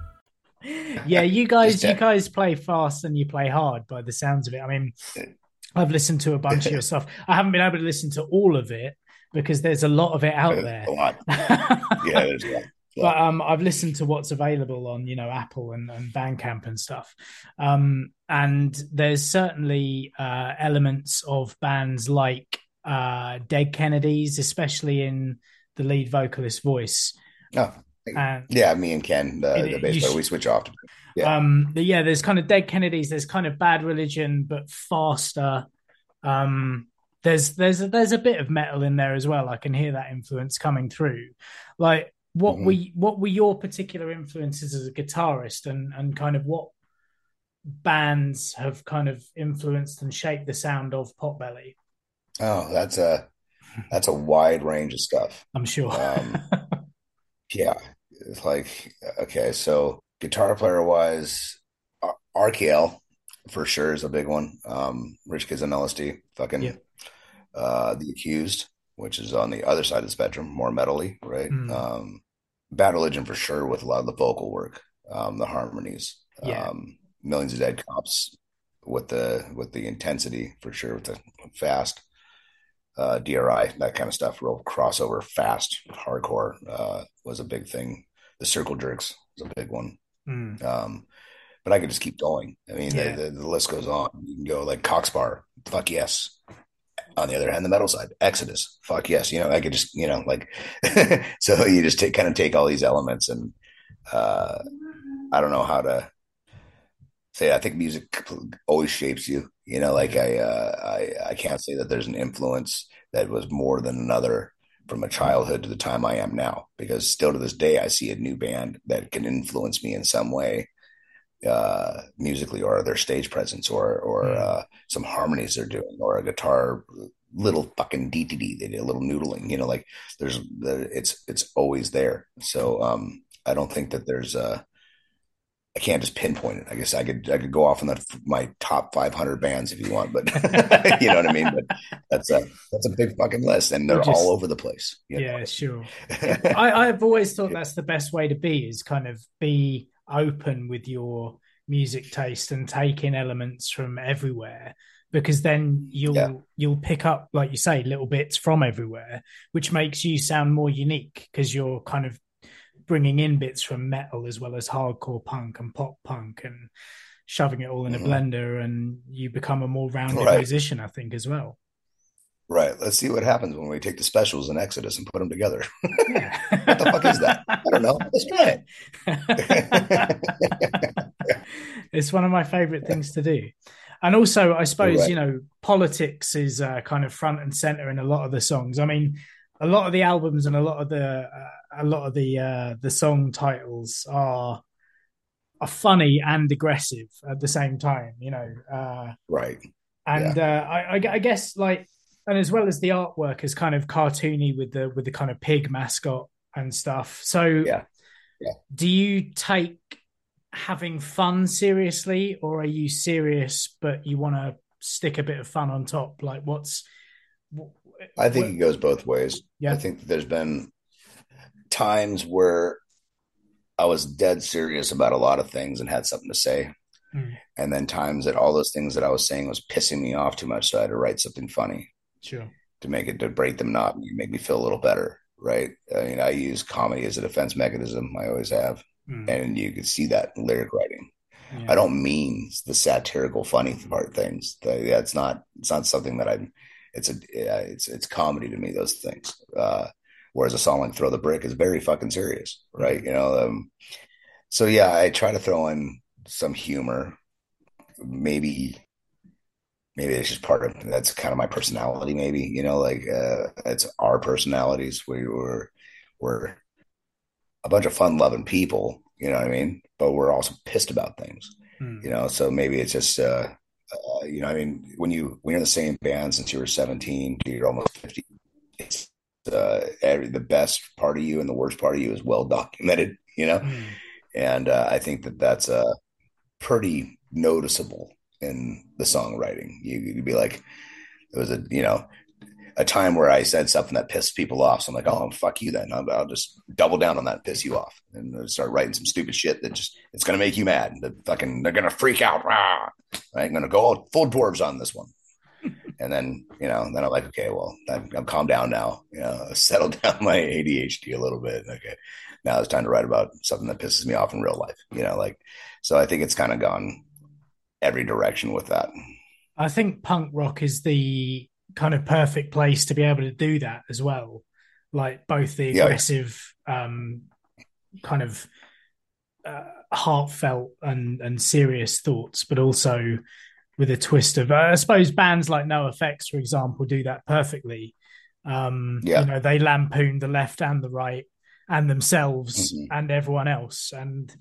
yeah, [LAUGHS] you guys, you guys play fast and you play hard by the sounds of it. I mean, I've listened to a bunch of your [LAUGHS] stuff. I haven't been able to listen to all of it because there's a lot of it out there. [LAUGHS] Yeah, there's a lot. But um, I've listened to what's available on, you know, Apple and, and Bandcamp and stuff. Um, and there's certainly uh, elements of bands like uh, Dead Kennedys, especially in the lead vocalist voice. Oh. And yeah, me and Ken, the, it, the bass player, we switch off. Yeah. Um, yeah, there's kind of Dead Kennedys. There's kind of Bad Religion, but faster. Um, there's there's a, there's a bit of metal in there as well. I can hear that influence coming through. Like, what mm-hmm. were what were your particular influences as a guitarist, and and kind of what bands have kind of influenced and shaped the sound of Potbelly? Oh, that's a that's a wide range of stuff. I'm sure. Um, [LAUGHS] Yeah, it's like okay, so guitar player wise, RKL for sure is a big one. Um, Rich Kids on LSD, fucking yeah. uh, the Accused, which is on the other side of the spectrum, more metally, right? Mm. Um, Bad Religion for sure with a lot of the vocal work, um, the harmonies, yeah. um, Millions of Dead Cops with the with the intensity for sure with the fast uh, DRI, that kind of stuff, real crossover, fast, hardcore uh, was a big thing. The circle jerks was a big one. Mm. Um, but I could just keep going. I mean, yeah. the, the, the, list goes on. You can go like Cock Sparrer, fuck yes. On the other hand, the metal side, Exodus, fuck yes. You know, I could just, you know, like, [LAUGHS] so you just take kind of take all these elements and uh, I don't know how to say. I think music always shapes you you know, like I, uh, I, I can't say that there's an influence that was more than another from a childhood to the time I am now, because still to this day, I see a new band that can influence me in some way, uh, musically or their stage presence or, or, mm. uh, some harmonies they're doing or a guitar, little fucking DTD. They did a little noodling, you know, like there's, it's, it's always there. So, um, I don't think that there's, uh, I can't just pinpoint it. I guess I could I could go off on the, my top 500 bands if you want, but [LAUGHS] you know what I mean. But that's a that's a big fucking list, and they're just, all over the place. Yeah, know? sure. [LAUGHS] I, I've always thought that's the best way to be is kind of be open with your music taste and take in elements from everywhere because then you'll Yeah. you'll pick up like you say little bits from everywhere which makes you sound more unique because you're kind of bringing in bits from metal as well as hardcore punk and pop punk and shoving it all in a Mhm. blender and you become a more rounded Right. musician i think as well Right. Let's see what happens when we take the specials and Exodus and put them together. [LAUGHS] yeah. what the fuck is that? I don't know. Let's try it. [LAUGHS] it's one of my favorite things to do. And also, I suppose, Right. you know, politics is uh, kind of front and center in a lot of the songs. I mean, a lot of the albums and a lot of the uh, a lot of the uh, the song titles are are funny and aggressive at the same time. You know, uh, right. and uh, I, I, I guess like, and as well as the artwork is kind of cartoony with the with the kind of pig mascot and stuff. So, Yeah. Yeah. do you take having fun seriously, or are you serious but you want to stick a bit of fun on top? Like, what's wh- I think it goes both ways. Yeah. I think that there's been times where I was dead serious about a lot of things and had something to say. Mm. And then times that all those things that I was saying was pissing me off too much. So I had to write something funny sure, to make it to break the monotony, make me feel a little better. Right. I mean, I use comedy as a defense mechanism. I always have. Mm. And you can see that in lyric writing. Yeah. I don't mean the satirical, funny part things. That- That's not. It's not something that I'm. It's a. It's it's comedy to me. Those things. Uh, whereas a song like "Throw the Brick" is very fucking serious, right? You know. Um, so yeah, I try to throw in some humor. Maybe. Maybe it's just part of that's kind of my personality. Maybe you know, like uh, it's our personalities. We were we're a bunch of fun-loving people. You know what I mean? But we're also pissed about things Mm. you know so maybe it's just uh, uh you know i mean when you when you're in the same band since you were 17 you're almost 50 it's uh every, the best part of you and the worst part of you is well documented you know Mm. and uh, i think that that's uh pretty noticeable in the songwriting you, you'd be like there was a you know a time where I said something that pissed people off. So I'm like, oh, fuck you then. I'll, I'll just double down on that and piss you off and start writing some stupid shit that just, it's going to make you mad. The fucking, they're going to freak out. Rah! I'm going to go all full dwarves on this one. And then, you know, then I'm like, okay, well, I'm, I'm calmed down now. You know, I [LAUGHS] settled down my ADHD a little bit. Okay. Now it's time to write about something that pisses me off in real life, you know, like, so I think it's kind of gone every direction with that. I think punk rock is the kind of perfect place to be able to do that as well. Like both the Yeah. aggressive, um, kind of uh, heartfelt and and serious thoughts, but also with a twist of. I suppose bands like NOFX, for example, do that perfectly. Um, Yeah. You know, they lampoon the left and the right and themselves Mhm. and everyone else, and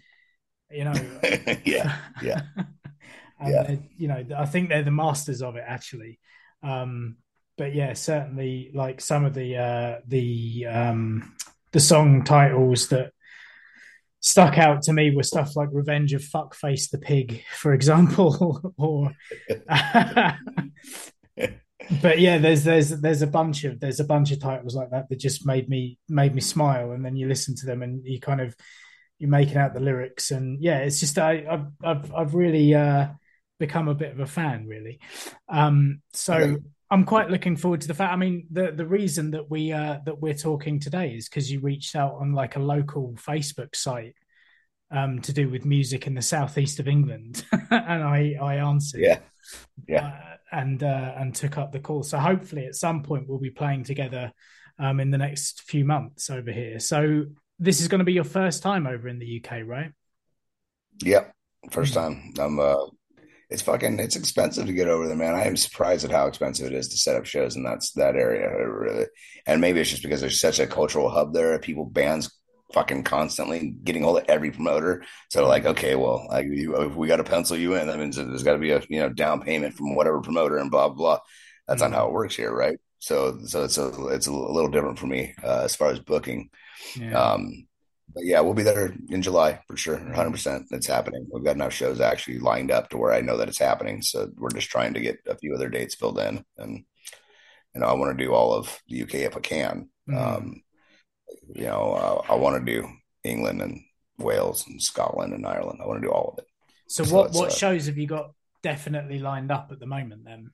you know, [LAUGHS] yeah. Yeah. [LAUGHS] and Yeah. you know, I think they're the masters of it actually. Um, but yeah, certainly like some of the uh, the um, the song titles that stuck out to me were stuff like "Revenge of Fuckface the Pig," for example, [LAUGHS] or. [LAUGHS] but yeah, there's there's there's a bunch of there's a bunch of titles like that that just made me made me smile, and then you listen to them and you kind of you're making out the lyrics, and yeah, it's just I I've I've, I've really uh, become a bit of a fan, really. Um, so. I'm quite looking forward to the fact. I mean, the the reason that we uh, that we're talking today is because you reached out on like a local Facebook site um, to do with music in the southeast of England, [LAUGHS] and I I answered Yeah. Yeah. uh, and uh, and took up the call. So hopefully, at some point, we'll be playing together um, in the next few months over here. So this is going to be your first time over in the UK, right? Yep. First time. I'm uh it's fucking it's expensive to get over there, man. I am surprised at how expensive it is to set up shows in that's that area. Really and maybe it's just because there's such a cultural hub there. People bands fucking constantly getting hold of every promoter. So like, okay, well, you, if we got to pencil you in, that means that there's got to be a you know down payment from whatever promoter and blah blah. That's not how it works here, right? So so it's a it's a little different for me uh, as far as booking. Yeah. Um, but yeah, we'll be there in July for sure. 100%. It's happening. We've got enough shows actually lined up to where I know that it's happening. So we're just trying to get a few other dates filled in. And, you know, I want to do all of the UK if I can. Mhm. Um, you know, uh, I want to do England and Wales and Scotland and Ireland. I want to do all of it. so so what what uh, shows have you got definitely lined up at the moment? Then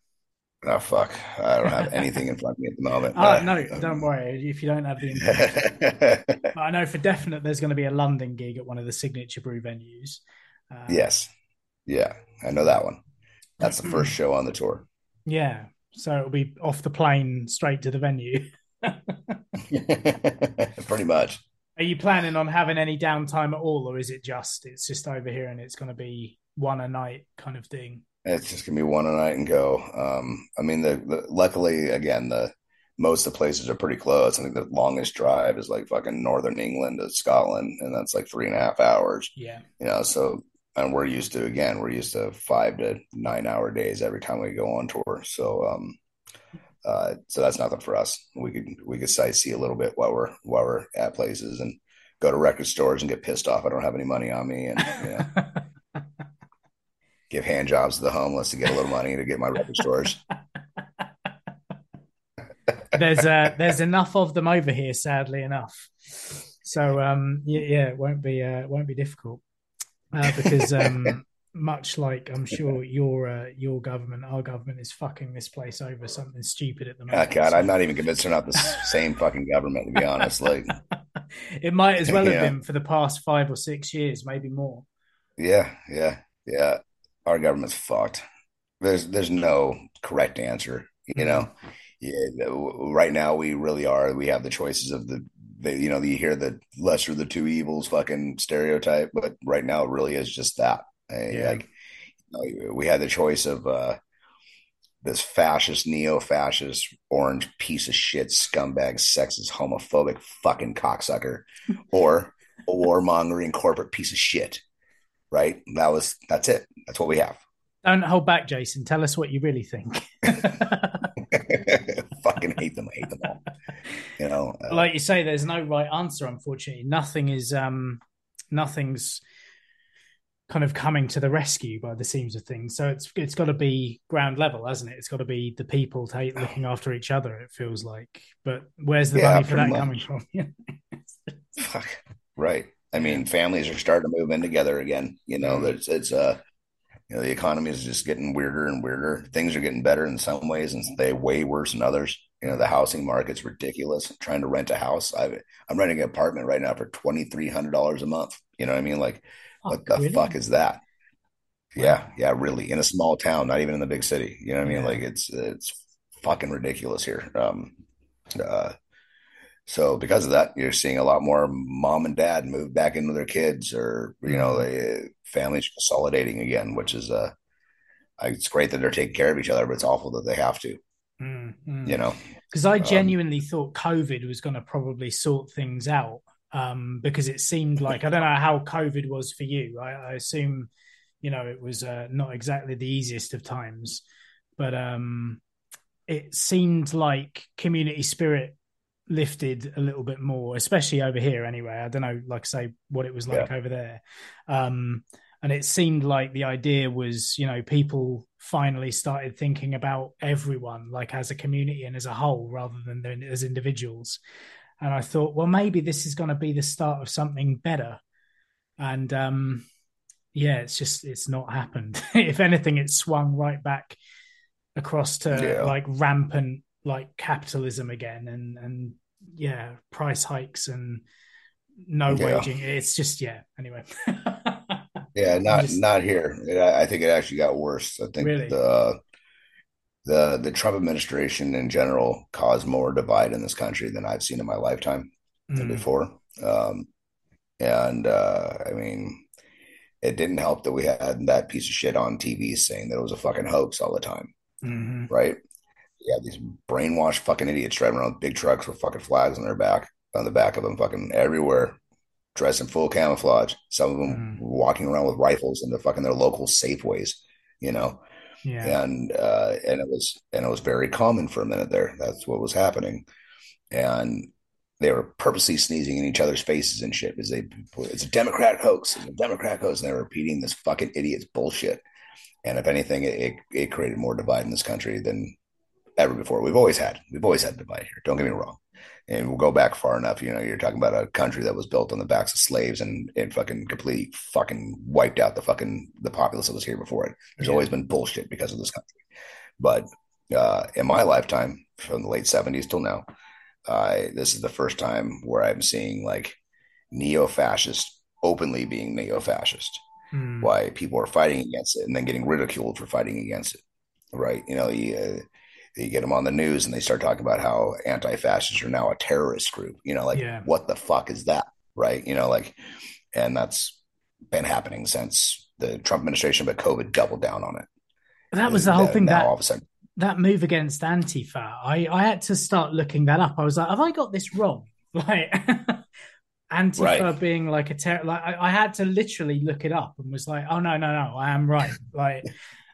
Oh fuck! I don't have anything in front of me at the moment. [LAUGHS] Oh uh, no, don't worry if you don't have the. [LAUGHS] but I know for definite there's going to be a London gig at one of the signature brew venues. Um, yes, yeah, I know that one. That's the first show on the tour. Yeah, so it'll be off the plane straight to the venue. [LAUGHS] Pretty much. Are you planning on having any downtime at all, or is it just it's just over here and it's going to be one a night kind of thing? It's just gonna be one a night and go. Um, I mean, the, the luckily again the most of the places are pretty close. I think the longest drive is like fucking northern England to Scotland, and that's like three and a half hours. Yeah, you know, so and we're used to again, we're used to five to nine hour days every time we go on tour. So, um, uh, so that's nothing for us. We could we could sightsee a little bit while we're while we're at places and go to record stores and get pissed off. I don't have any money on me, and you know. [LAUGHS] give hand jobs to the homeless to get a little money to get my record stores. [LAUGHS] there's uh, there's enough of them over here, sadly enough. So um, yeah, yeah, it won't be uh, won't be difficult uh, because um, [LAUGHS] much like I'm sure your uh, your government, our government is fucking this place over something stupid at the moment. Oh, God. I'm not even convinced they're not the same fucking government. To be honest, like [LAUGHS] it might as well have been for the past five or six years, maybe more. Yeah, yeah, yeah our government's fucked. There's there's no correct answer. You know, yeah, right now we really are. We have the choices of the, the you know, you hear the lesser of the two evils fucking stereotype, but right now it really is just that. Yeah. Like, you know, we had the choice of uh, this fascist, neo-fascist, orange piece of shit, scumbag, sexist, homophobic, fucking cocksucker, [LAUGHS] or a warmongering corporate piece of shit right? That was that's it. That's what we have. Don't hold back, Jason. Tell us what you really think. [LAUGHS] [LAUGHS] Fucking hate them. I hate them all. You know, uh, like you say, there's no right answer. Unfortunately, nothing is. um Nothing's kind of coming to the rescue by the seams of things. So it's it's got to be ground level, hasn't it? It's got to be the people take, looking [SIGHS] after each other. It feels like, but where's the yeah, money for that much. coming from? [LAUGHS] Fuck, right. I mean, families are starting to move in together again. You know, mm-hmm. it's it's uh, you know, the economy is just getting weirder and weirder. Things are getting better in some ways, and they way worse in others. You know, the housing market's ridiculous. I'm trying to rent a house, I, I'm renting an apartment right now for twenty three hundred dollars a month. You know what I mean? Like, oh, what the really? fuck is that? Yeah, yeah, really. In a small town, not even in the big city. You know what I mean? Like, it's it's fucking ridiculous here. Um, uh, so because of that, you're seeing a lot more mom and dad move back into their kids, or you know, mm-hmm. the families consolidating again, which is uh, it's great that they're taking care of each other, but it's awful that they have to. Mm-hmm. You know, because I um, genuinely um, thought COVID was going to probably sort things out. Um, because it seemed like I don't know how COVID was for you. I, I assume, you know, it was uh, not exactly the easiest of times, but um, it seemed like community spirit lifted a little bit more, especially over here anyway. I don't know, like I say, what it was like yeah. over there. Um, and it seemed like the idea was, you know, people finally started thinking about everyone, like as a community and as a whole, rather than as individuals. And I thought, well, maybe this is going to be the start of something better. And um, yeah, it's just it's not happened. [LAUGHS] if anything, it's swung right back across to yeah. like rampant like capitalism again and and yeah price hikes and no yeah. waging it's just yeah anyway [LAUGHS] yeah not just, not here i think it actually got worse i think really? the the the trump administration in general caused more divide in this country than i've seen in my lifetime mm. before um and uh i mean it didn't help that we had that piece of shit on tv saying that it was a fucking hoax all the time mm-hmm. right yeah, these brainwashed fucking idiots driving around with big trucks with fucking flags on their back, on the back of them, fucking everywhere, dressed in full camouflage. Some of them mm. walking around with rifles in the fucking their local Safeways, you know. Yeah. And uh, and it was and it was very common for a minute there. That's what was happening, and they were purposely sneezing in each other's faces and shit because they it's a Democrat hoax, it's a Democrat hoax, and they're repeating this fucking idiot's bullshit. And if anything, it, it, it created more divide in this country than ever before. We've always had we've always had divide here. Don't get me wrong. And we'll go back far enough. You know, you're talking about a country that was built on the backs of slaves and and fucking completely fucking wiped out the fucking the populace that was here before it. There's yeah. always been bullshit because of this country. But uh, in my lifetime, from the late '70s till now, uh, this is the first time where I'm seeing like neo-fascist openly being neo-fascist. Mm. Why people are fighting against it and then getting ridiculed for fighting against it, right? You know, uh, you get them on the news and they start talking about how anti-fascists are now a terrorist group. You know, like yeah. what the fuck is that, right? You know, like, and that's been happening since the Trump administration, but COVID doubled down on it. That was the whole thing. That all of a sudden, that move against Antifa, I I had to start looking that up. I was like, have I got this wrong? [LAUGHS] Like. Antifa right. being like a terror, like I, I, had to literally look it up and was like, oh no, no, no, I am right. Like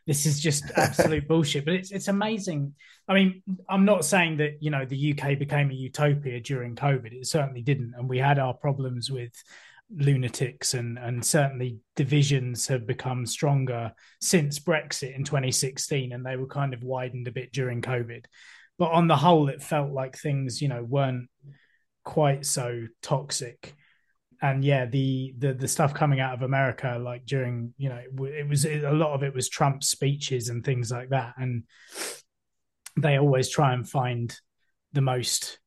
this is just absolute bullshit. But it's it's amazing. I mean, I'm not saying that you know the UK became a utopia during COVID. It certainly didn't, and we had our problems with lunatics and and certainly divisions have become stronger since Brexit in 2016 and they were kind of widened a bit during covid but on the whole it felt like things you know weren't quite so toxic and yeah the the the stuff coming out of america like during you know it was a lot of it was trump speeches and things like that. And they always try and find the most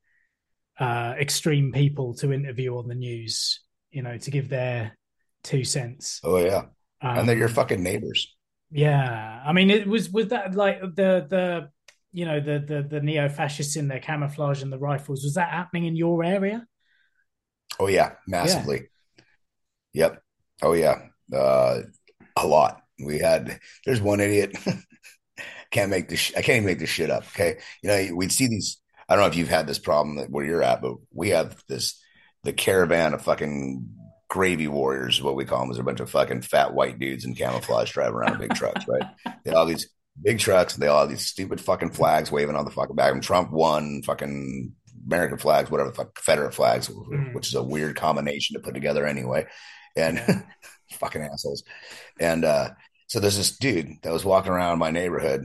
uh extreme people to interview on the news you know to give their two cents. Oh yeah. Um, and they're your fucking neighbors. Yeah. I mean it was with that like the the you know the the the neo fascists in their camouflage and the rifles was that happening in your area oh yeah massively yeah. yep oh yeah uh a lot we had there's one idiot [LAUGHS] can't make this i can't even make this shit up okay you know we'd see these i don't know if you've had this problem where you're at but we have this the caravan of fucking gravy warriors what we call them is a bunch of fucking fat white dudes in camouflage driving around big trucks right they all these big trucks. And they all have these stupid fucking flags waving on the fucking back. And Trump won fucking American flags, whatever the fuck, Confederate flags, mm. which is a weird combination to put together anyway. And [LAUGHS] fucking assholes. And uh, so there's this dude that was walking around my neighborhood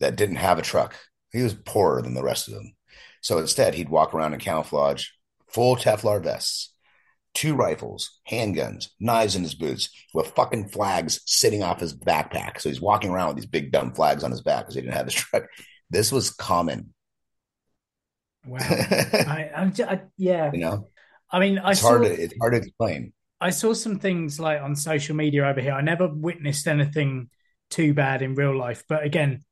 that didn't have a truck. He was poorer than the rest of them. So instead, he'd walk around in camouflage, full Kevlar vests, two rifles, handguns, knives in his boots, with fucking flags sitting off his backpack. So he's walking around with these big dumb flags on his back because he didn't have his truck. This was common. Wow. I, I'm just, I, yeah. You know, I mean, I it's saw, hard to it's hard to explain. I saw some things like on social media over here. I never witnessed anything too bad in real life, but again,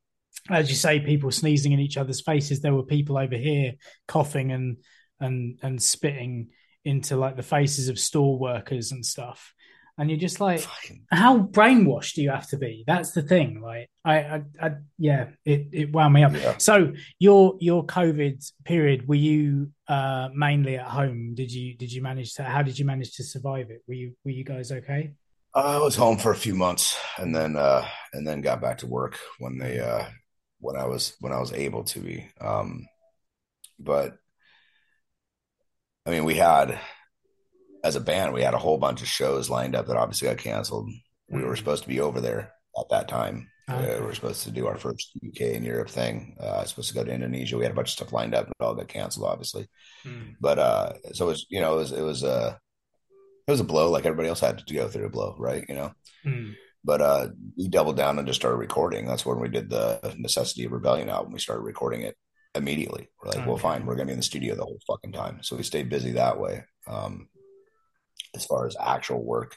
as you say, people sneezing in each other's faces. There were people over here coughing and and and spitting into like the faces of store workers and stuff and you're just like how brainwashed do you have to be? That's the thing like i i, I yeah it it wound me up. Yeah. so your your covid period were you uh mainly at home? Did you did you manage to how did you manage to survive it? Were you were you guys okay? I was home for a few months and then uh and then got back to work when they uh when i was when i was able to be. Um but I mean, we had as a band, we had a whole bunch of shows lined up that obviously got canceled. We were mm. supposed to be over there at that time. Okay. Uh, we were supposed to do our first UK and Europe thing. Uh, I was supposed to go to Indonesia. We had a bunch of stuff lined up, and all got canceled, obviously. Mm. But uh, so it was, you know, it was it was a uh, it was a blow, like everybody else had to go through a blow, right? You know. Mm. But uh, we doubled down and just started recording. That's when we did the Necessity of Rebellion album. We started recording it immediately. We're like, okay. well, fine, we're gonna be in the studio the whole fucking time. So we stayed busy that way. Um, as far as actual work,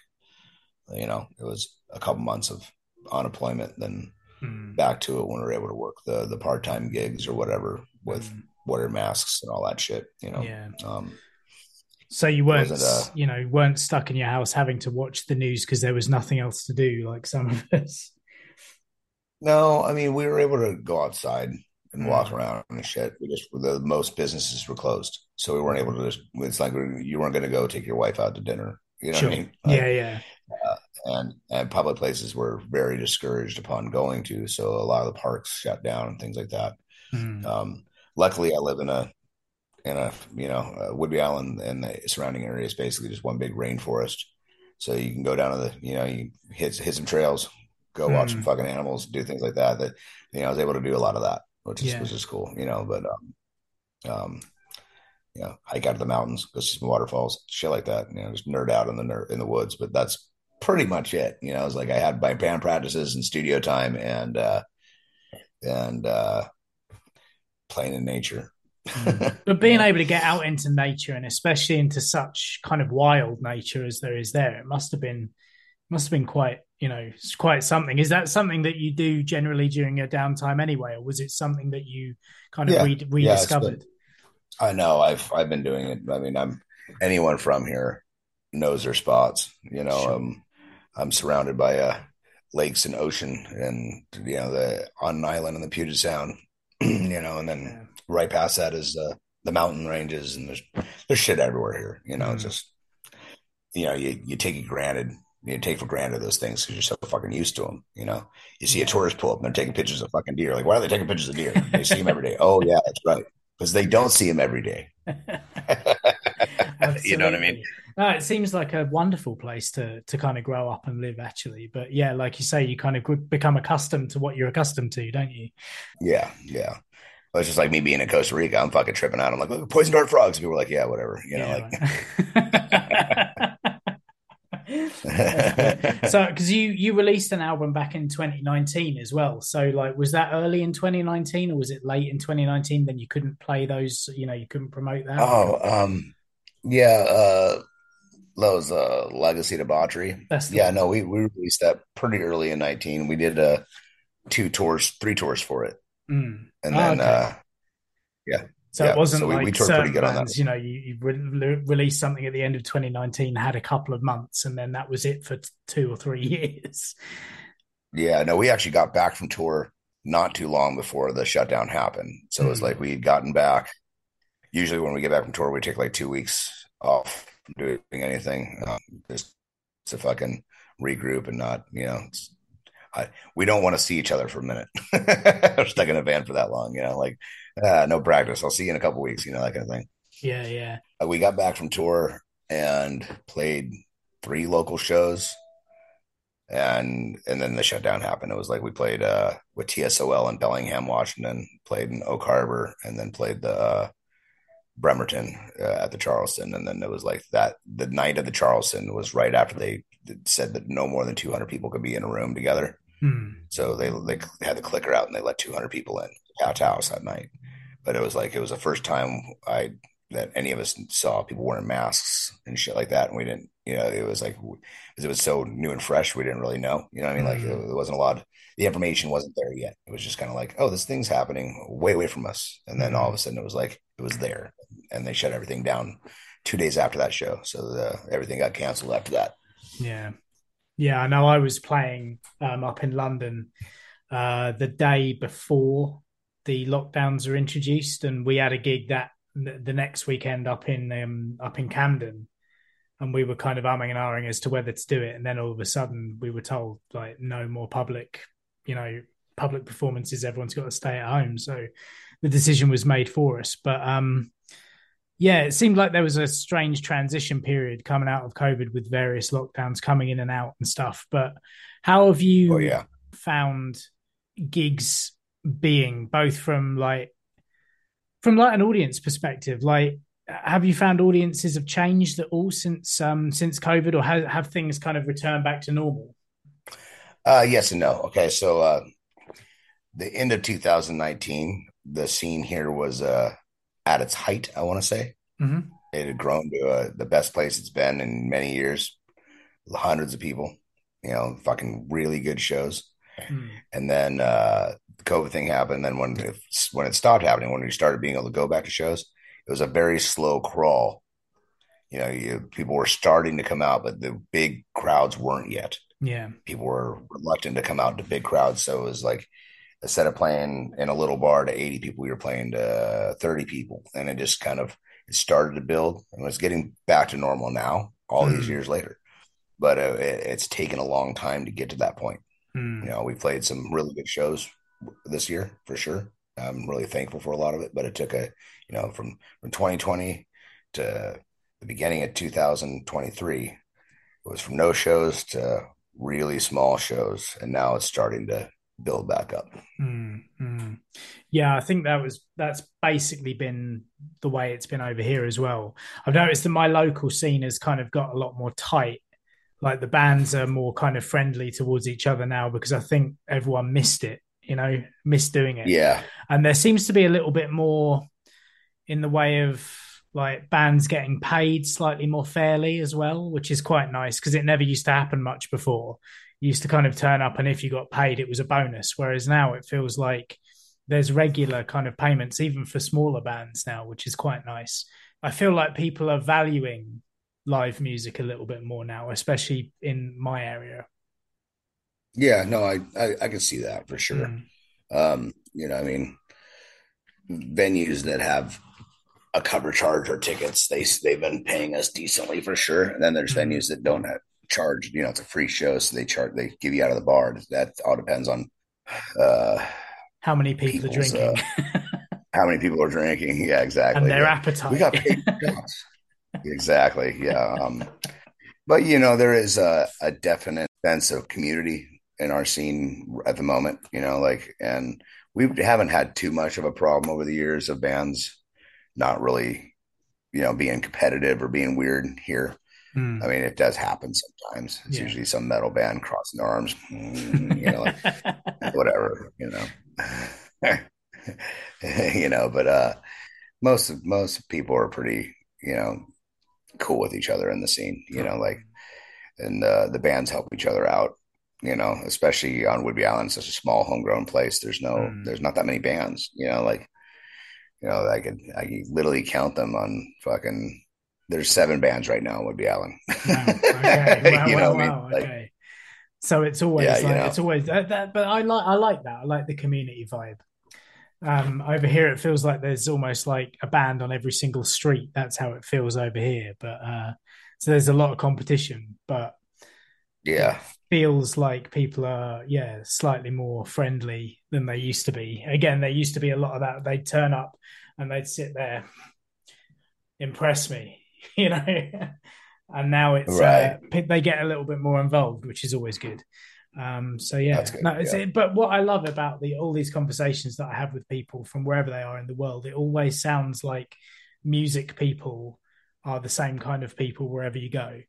you know, it was a couple months of unemployment, then mm. back to it when we were able to work the the part time gigs or whatever with mm. water masks and all that shit. You know, yeah. Um, so you weren't, uh, you know, weren't stuck in your house having to watch the news because there was nothing else to do, like some of us. No, I mean we were able to go outside and walk mm. around and shit. We just the most businesses were closed, so we weren't able to. Just, it's like you weren't going to go take your wife out to dinner. You know sure. what I mean? Like, yeah, yeah. Uh, and and public places were very discouraged upon going to, so a lot of the parks shut down and things like that. Mm. Um, luckily, I live in a in a you know uh, Whidbey Island and the surrounding area is basically just one big rainforest. So you can go down to the you know you hit hit some trails, go mm. watch some mm. fucking animals, do things like that. That you know I was able to do a lot of that which is yeah. which is cool, you know. But um, um, you know, hike out of the mountains, go see some waterfalls, shit like that. You know, just nerd out in the ner- in the woods. But that's pretty much it. You know, it's like I had my band practices and studio time, and uh, and uh, playing in nature. [LAUGHS] but being able to get out into nature and especially into such kind of wild nature as there is there, it must have been must have been quite you know it's quite something. Is that something that you do generally during your downtime anyway, or was it something that you kind of Yeah. re- rediscovered? I know I've I've been doing it. I mean, I'm anyone from here knows their spots. You know, Sure. um, I'm surrounded by uh, lakes and ocean, and you know the on an island in the Puget Sound. [CLEARS THROAT] you know, and then Yeah. right past that is uh, the mountain ranges, and there's there's shit everywhere here. You know, it's Mhm. just you know you you take it granted. You take for granted those things because you're so fucking used to them. You know, you see a tourist pull up and they're taking pictures of fucking deer. Like, why are they taking pictures of deer? They see them every day. Oh yeah, that's right, because they don't see them every day. [LAUGHS] you know what I mean? No, it seems like a wonderful place to to kind of grow up and live, actually. But yeah, like you say, you kind of become accustomed to what you're accustomed to, don't you? Yeah, yeah. Well, it's just like me being in Costa Rica. I'm fucking tripping out. I'm like, look, poison dart frogs. People are like, yeah, whatever. You know, like. [LAUGHS] [LAUGHS] so, because you you released an album back in 2019 as well. So, like, was that early in 2019 or was it late in 2019? Then you couldn't play those. You know, you couldn't promote that. oh, um, yeah. Uh, that was uh, Legacy Debauchery. That's Yeah, one. no, we we released that pretty early in 19. We did uh two tours, three tours for it, Mm. and Oh, then okay. uh, So Yeah, it wasn't so we- like we certain pretty good on that. bands, you know, you, you re- released something at the end of 2019, had a couple of months, and then that was it for t- two or three [LAUGHS] years. Yeah, no, we actually got back from tour not too long before the shutdown happened. So it was Mhm. like we had gotten back. Usually, when we get back from tour, we take like two weeks off from doing anything, um, just to fucking regroup and not, you know, I, we don't want to see each other for a minute. [LAUGHS] We're stuck in a van for that long, you know, like uh, no practice. I'll see you in a couple weeks, you know, that kind of thing. Yeah, yeah. Uh, we got back from tour and played three local shows and and then the shutdown happened it was like we played uh with TSOL in bellingham washington played in oak harbor and then played the uh bremerton uh, at the charleston and then it was like that the night of the charleston was right after they said that no more than 200 people could be in a room together Hmm. so they they had the clicker out and they let 200 people in Couch House that night. But it was like it was the first time I that any of us saw people wearing masks and shit like that, and we didn't. You know, it was like because it was so new and fresh, we didn't really know. You know what I mean? Like Mhm. there wasn't a lot. The information wasn't there yet. It was just kind of like, oh, this thing's happening way away from us, and then all of a sudden it was like it was there, and they shut everything down two days after that show. So the, everything got canceled after that. Yeah. Yeah, I know I was playing um, up in London uh, the day before the lockdowns are introduced, and we had a gig that the next weekend up in um, up in Camden, and we were kind of umming and ahhing as to whether to do it, and then all of a sudden we were told like no more public, you know, public performances. Everyone's got to stay at home, so the decision was made for us. But um, yeah, it seemed like there was a strange transition period coming out of COVID with various lockdowns coming in and out and stuff. But how have you Oh yeah. found gigs being both from like from like an audience perspective? Like, have you found audiences have changed at all since um since COVID, or have, have things kind of returned back to normal? Uh, yes and no. Okay, so uh, the end of 2019, the scene here was uh, at its height. I want to say Mhm. it had grown to uh, the best place it's been in many years. Hundreds of people, you know, fucking really good shows. Mm. And then uh, COVID thing happened. Then when it, when it stopped happening, when we started being able to go back to shows, it was a very slow crawl. You know, you, people were starting to come out, but the big crowds weren't yet Yeah. people were reluctant to come out to big crowds. So it was like instead of playing in a little bar to 80 people, we were playing to 30 people. And it just kind of it started to build and it's getting back to normal now, all these Mhm. years later. But uh, it, it's taken a long time to get to that point. Mm. You know, we played some really good shows this year for sure. I'm really thankful for a lot of it, but it took a, you know, from, from 2020 to the beginning of 2023, it was from no shows to really small shows. And now it's starting to build back up. Mm, mm. Yeah, I think that was that's basically been the way it's been over here as well. I've noticed that my local scene has kind of got a lot more tight. Like the bands are more kind of friendly towards each other now because I think everyone missed it you know, miss doing it. Yeah. And there seems to be a little bit more in the way of like bands getting paid slightly more fairly as well, which is quite nice because it never used to happen much before. You used to kind of turn up and if you got paid, it was a bonus. Whereas now it feels like there's regular kind of payments, even for smaller bands now, which is quite nice. I feel like people are valuing live music a little bit more now, especially in my area. Yeah, no, I I, I can see that for sure. Mm. Um, you know, I mean, venues that have a cover charge or tickets, they they've been paying us decently for sure. And then there's Mhm. venues that don't have charge. You know, it's a free show, so they charge. They give you out of the bar. That all depends on uh, How many people are drinking how many people are drinking. Yeah, exactly. and their Yeah. appetite? We got paid [LAUGHS] exactly. Yeah. Um, but you know, there is a, a definite sense of community in our scene at the moment. You know, like, and we haven't had too much of a problem over the years of bands not really, you know, being competitive or being weird here. Mm. I mean, it does happen sometimes. It's Yeah. usually some metal band crossing their arms, [LAUGHS] you know, like, [LAUGHS] whatever, you know, [LAUGHS] you know, but, uh, most of, most people are pretty, you know, cool with each other in the scene, you know, like, and, uh, the bands help each other out, you know, especially on Whidbey Island, such a small homegrown place. There's no, Mm. there's not that many bands, you know, like, you know, I could, I could literally count them on fucking, there's seven bands right now in Whidbey Island. Wow, okay. [LAUGHS] Wow, you wow, know I mean? Like, okay. So it's always Yeah, like you know. it's always that, that, but I like I like that. I like the community vibe. Um, over here, it feels like there's almost like a band on every single street. That's how it feels over here. But uh, so there's a lot of competition, but yeah. Feels like people are yeah slightly more friendly than they used to be. Again, there used to be a lot of that. They'd turn up and they'd sit there, impress me, [LAUGHS] you know. and now it's Right. uh, they get a little bit more involved, which is always good. Um, so yeah, good, no, it's, yeah. but what I love about the all these conversations that I have with people from wherever they are in the world, it always sounds like music people are the same kind of people wherever you go.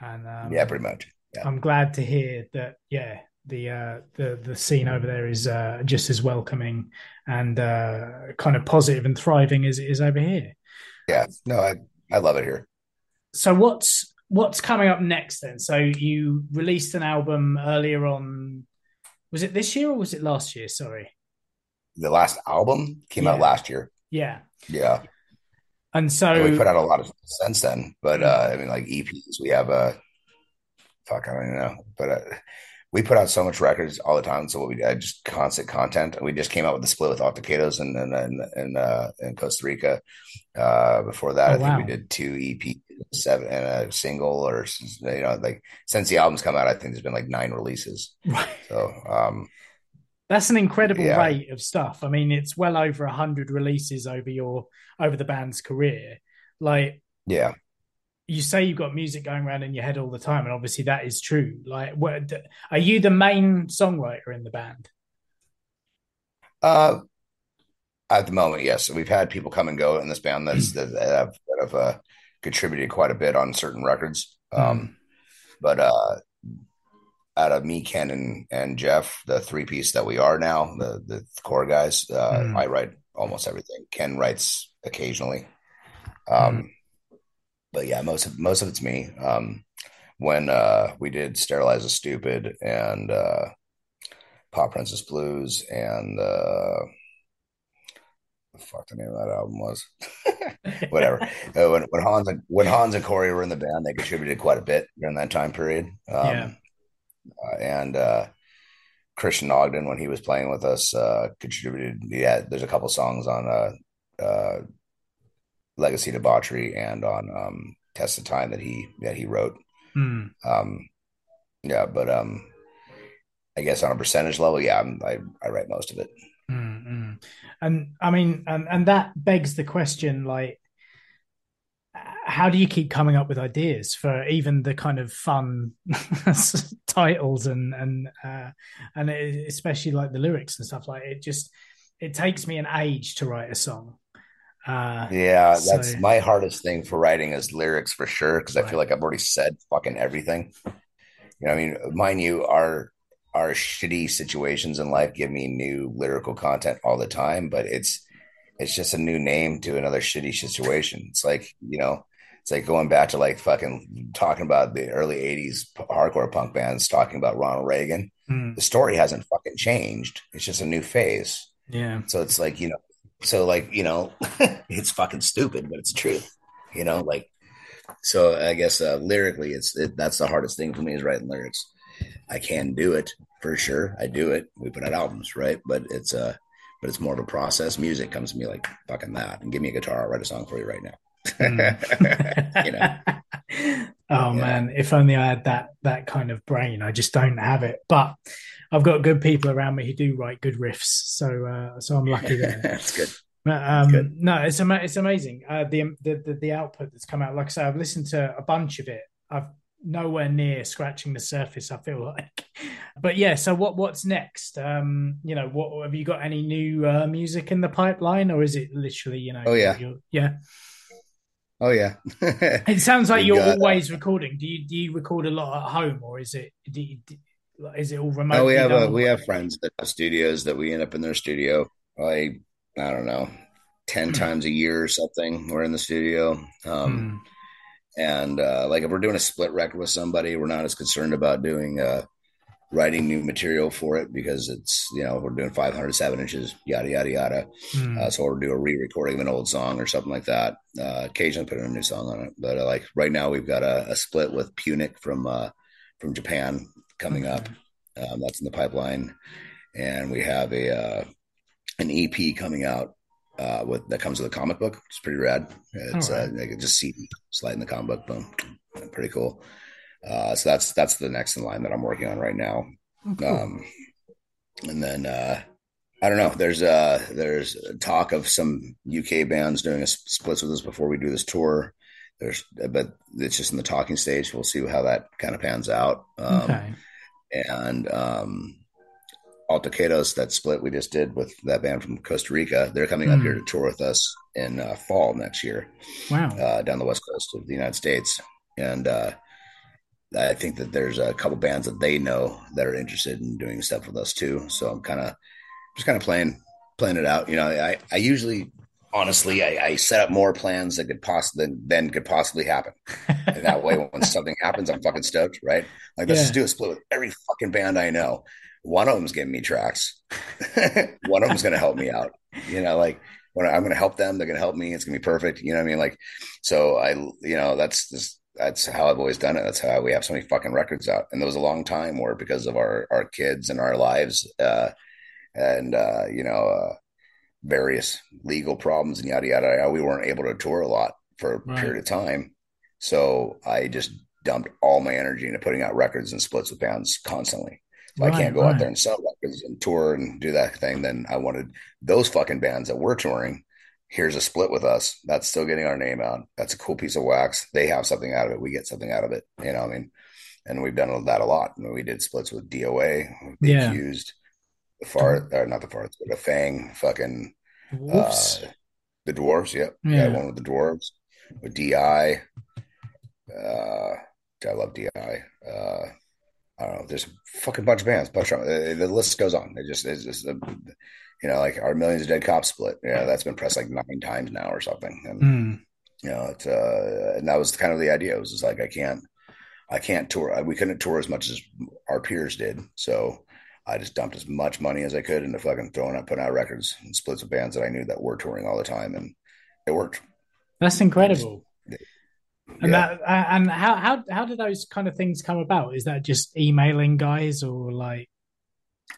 And um, Yeah, pretty much. Yeah. I'm glad to hear that. Yeah, the uh, the the scene over there is uh, just as welcoming and uh, kind of positive and thriving as it is over here. Yeah. No, I, I love it here. So what's what's coming up next then? So you released an album earlier on. Was it this year or was it last year? Sorry. The last album came out last year. Yeah. Yeah. And so And we put out a lot of since then, but uh, I mean, like EPs, we have a fuck, I don't even know, but uh, we put out so much records all the time. So what we did, just constant content. We just came out with the split with Octacados and and and in, uh, in Costa Rica. Uh, before that, Oh, I think wow. we did two EP, seven and a single, or you know, like since the album's come out, I think there's been like nine releases. [LAUGHS] right. So um, That's an incredible Yeah. rate of stuff. I mean, it's well over a hundred releases over your over the band's career. Like yeah, you say you've got music going around in your head all the time, and obviously that is true. Like, what are you the main songwriter in the band? Uh, at the moment, yes. We've had people come and go in this band that's that have, that have uh, contributed quite a bit on certain records. Um, but uh, out of me, Ken, and, and Jeff, the three piece that we are now, the the core guys, uh, Mm. I write almost everything. Ken writes occasionally. Um, but yeah, most of most of it's me. Um, when uh, we did Sterilize a Stupid and uh, Pop Princess Blues and uh, the fuck the name of that album was. [LAUGHS] Whatever. [LAUGHS] Uh, when when Hans and when Hans and Corey were in the band, they contributed quite a bit during that time period. Um, Yeah. uh, and uh, Christian Ogden, when he was playing with us, uh, contributed. Yeah, there's a couple songs on uh, uh, Legacy Debauchery and on um, Test of Time that he that he wrote. Hmm. Um, yeah, but um, I guess on a percentage level, yeah, I'm, I I write most of it. Mm, mm. And I mean, and and that begs the question, like, how do you keep coming up with ideas for even the kind of fun [LAUGHS] titles and and uh, and especially like the lyrics and stuff like it just it takes me an age to write a song. Uh, Yeah, that's So- my hardest thing for writing is lyrics for sure because I feel like I've already said fucking everything. You know, I mean, mind you, our our shitty situations in life give me new lyrical content all the time, but it's it's just a new name to another shitty situation. It's like, you know, it's like going back to like fucking talking about the early 80s hardcore punk bands talking about Ronald Reagan. Mm. The story hasn't fucking changed. It's just a new phase. Yeah. So it's like, you know, so like, you know, [LAUGHS] it's fucking stupid, but it's true. You know, like so I guess uh, lyrically it's it, that's the hardest thing for me is writing lyrics. I can do it for sure. I do it. We put out albums, right? But it's uh but it's more of a process. Music comes to me like fucking that. And give me a guitar, I'll write a song for you right now. Mm. [LAUGHS] [LAUGHS] you know. Oh yeah. man, if only I had that that kind of brain. I just don't have it. But I've got good people around me who do write good riffs, so uh, so I'm lucky there. [LAUGHS] that's good. Um, good. No, it's ama- it's amazing. Uh, the, the, the the output that's come out. Like I say, I've listened to a bunch of it. I've nowhere near scratching the surface. I feel [LAUGHS] like, but yeah. So what what's next? Um, you know, what have you got any new uh, music in the pipeline, or is it literally you know? Oh yeah, yeah. Oh yeah. [LAUGHS] it sounds like you're got, always recording. Do you do you record a lot at home, or is it do you, do, is it all remote? No, we have a, we have friends that have studios that we end up in their studio. I I don't know, ten mm. times a year or something. We're in the studio. Um, mm. And uh, like if we're doing a split record with somebody, we're not as concerned about doing uh, writing new material for it because it's you know we're doing 507 inches yada yada yada mm. uh, so we'll do a re-recording of an old song or something like that uh, occasionally put in a new song on it but uh, like right now we've got a, a split with punic from uh, from japan coming okay. up um, that's in the pipeline and we have a uh, an ep coming out uh, with that comes with a comic book it's pretty rad it's right. uh, just see slide in the comic book boom pretty cool uh, so that's that's the next in line that I'm working on right now. Oh, cool. um, and then uh, I don't know. There's uh there's talk of some UK bands doing a splits with us before we do this tour. There's but it's just in the talking stage. We'll see how that kind of pans out. Um, okay. And um, Altercados, that split we just did with that band from Costa Rica, they're coming mm. up here hmm. to tour with us in uh, fall next year. Wow. Uh, down the west coast of the United States. And uh, I think that there's a couple bands that they know that are interested in doing stuff with us too. So I'm kind of just kind of playing playing it out. You know, I I usually honestly I, I set up more plans that could possibly than, than could possibly happen. and that way, when [LAUGHS] something happens, I'm fucking stoked, right? Like let's yeah. just do a split with every fucking band I know. One of them's giving me tracks. [LAUGHS] One of them's going to help me out. You know, like when I'm going to help them, they're going to help me. It's going to be perfect. You know what I mean? Like, so I, you know, that's just that's how I've always done it. That's how we have so many fucking records out. And there was a long time where because of our our kids and our lives, uh, and uh, you know, uh, various legal problems and yada yada, yada. we weren't able to tour a lot for a right. period of time. So I just dumped all my energy into putting out records and splits with bands constantly. If right, I can't go right. out there and sell records and tour and do that thing, then I wanted those fucking bands that were touring here's a split with us. That's still getting our name out. That's a cool piece of wax. They have something out of it. We get something out of it. You know, I mean, and we've done that a lot. I mean, we did splits with DOA, yeah. accused, the far, or not the far, but the Fang, fucking, uh, the dwarves. Yep. Yeah. yeah. One with the dwarves, with DI. Uh, I love DI. Uh, I don't know. There's a fucking bunch of bands. Bunch of, uh, the list goes on. It just, it's just, uh, you know, like our Millions of Dead Cops split. Yeah, that's been pressed like nine times now or something. And mm. you know, it's uh, and that was kind of the idea. It was just like I can't, I can't tour. We couldn't tour as much as our peers did, so I just dumped as much money as I could into fucking throwing up, putting out records and splits of bands that I knew that were touring all the time, and it worked. That's incredible. Just, and yeah. that and how how how did those kind of things come about? Is that just emailing guys or like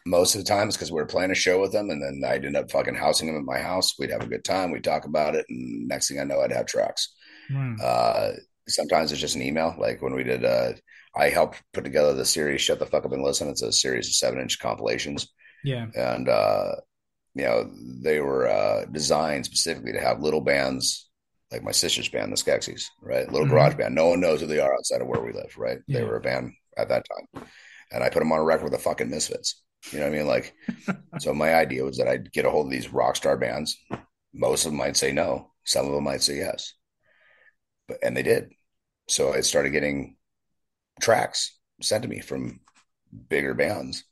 most of the times, because we were playing a show with them and then I'd end up fucking housing them at my house. We'd have a good time. We'd talk about it. And next thing I know, I'd have tracks. Mm. Uh, sometimes it's just an email. Like when we did, uh, I helped put together the series, Shut the Fuck Up and Listen. It's a series of seven inch compilations. Yeah. And, uh, you know, they were uh, designed specifically to have little bands like my sister's band, the Skeksis, right? Little mm-hmm. garage band. No one knows who they are outside of where we live, right? Yeah. They were a band at that time. And I put them on a record with the fucking Misfits. You know what I mean? Like, [LAUGHS] so my idea was that I'd get a hold of these rock star bands. Most of them might say no. Some of them might say yes. But, and they did. So I started getting tracks sent to me from bigger bands.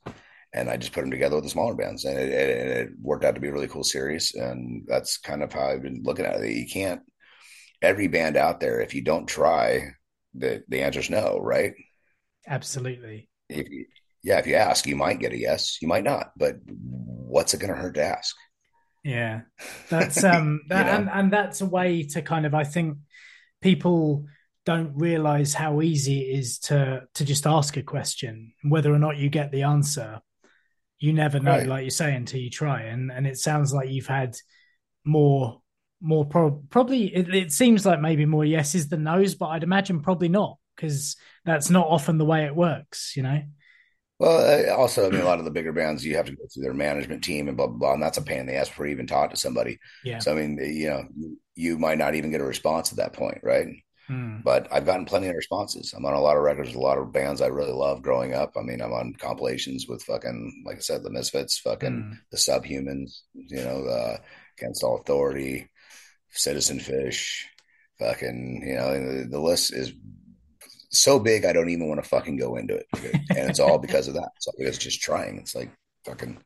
and I just put them together with the smaller bands, and it, it, it, worked out to be a really cool series. And that's kind of how I've been looking at it. You can't every band out there if you don't try, the the answer is no, right? Absolutely. If you, yeah, if you ask, you might get a yes, you might not, but what's it going to hurt to ask? Yeah, that's um, [LAUGHS] that, you know? and and that's a way to kind of I think people don't realize how easy it is to to just ask a question. Whether or not you get the answer you never know right. like you say until you try. And and it sounds like you've had more more pro- probably it, it, seems like maybe more yeses than nos but i'd imagine probably not because that's not often the way it works you know? Well also i mean a lot of the bigger bands you have to go through their management team and blah blah blah and that's a pain in the ass before you even talk to somebody. Yeah. So i mean you know you might not even get a response at that point right Hmm. But I've gotten plenty of responses. I'm on a lot of records with a lot of bands I really love growing up. I mean, I'm on compilations with fucking, like I said, the Misfits, fucking Hmm. the Subhumans, you know, uh, Against All Authority, Citizen Fish, fucking, you know, the, the list is so big I don't even want to fucking go into it. And it's all because of that. So it's all because just trying. It's like fucking,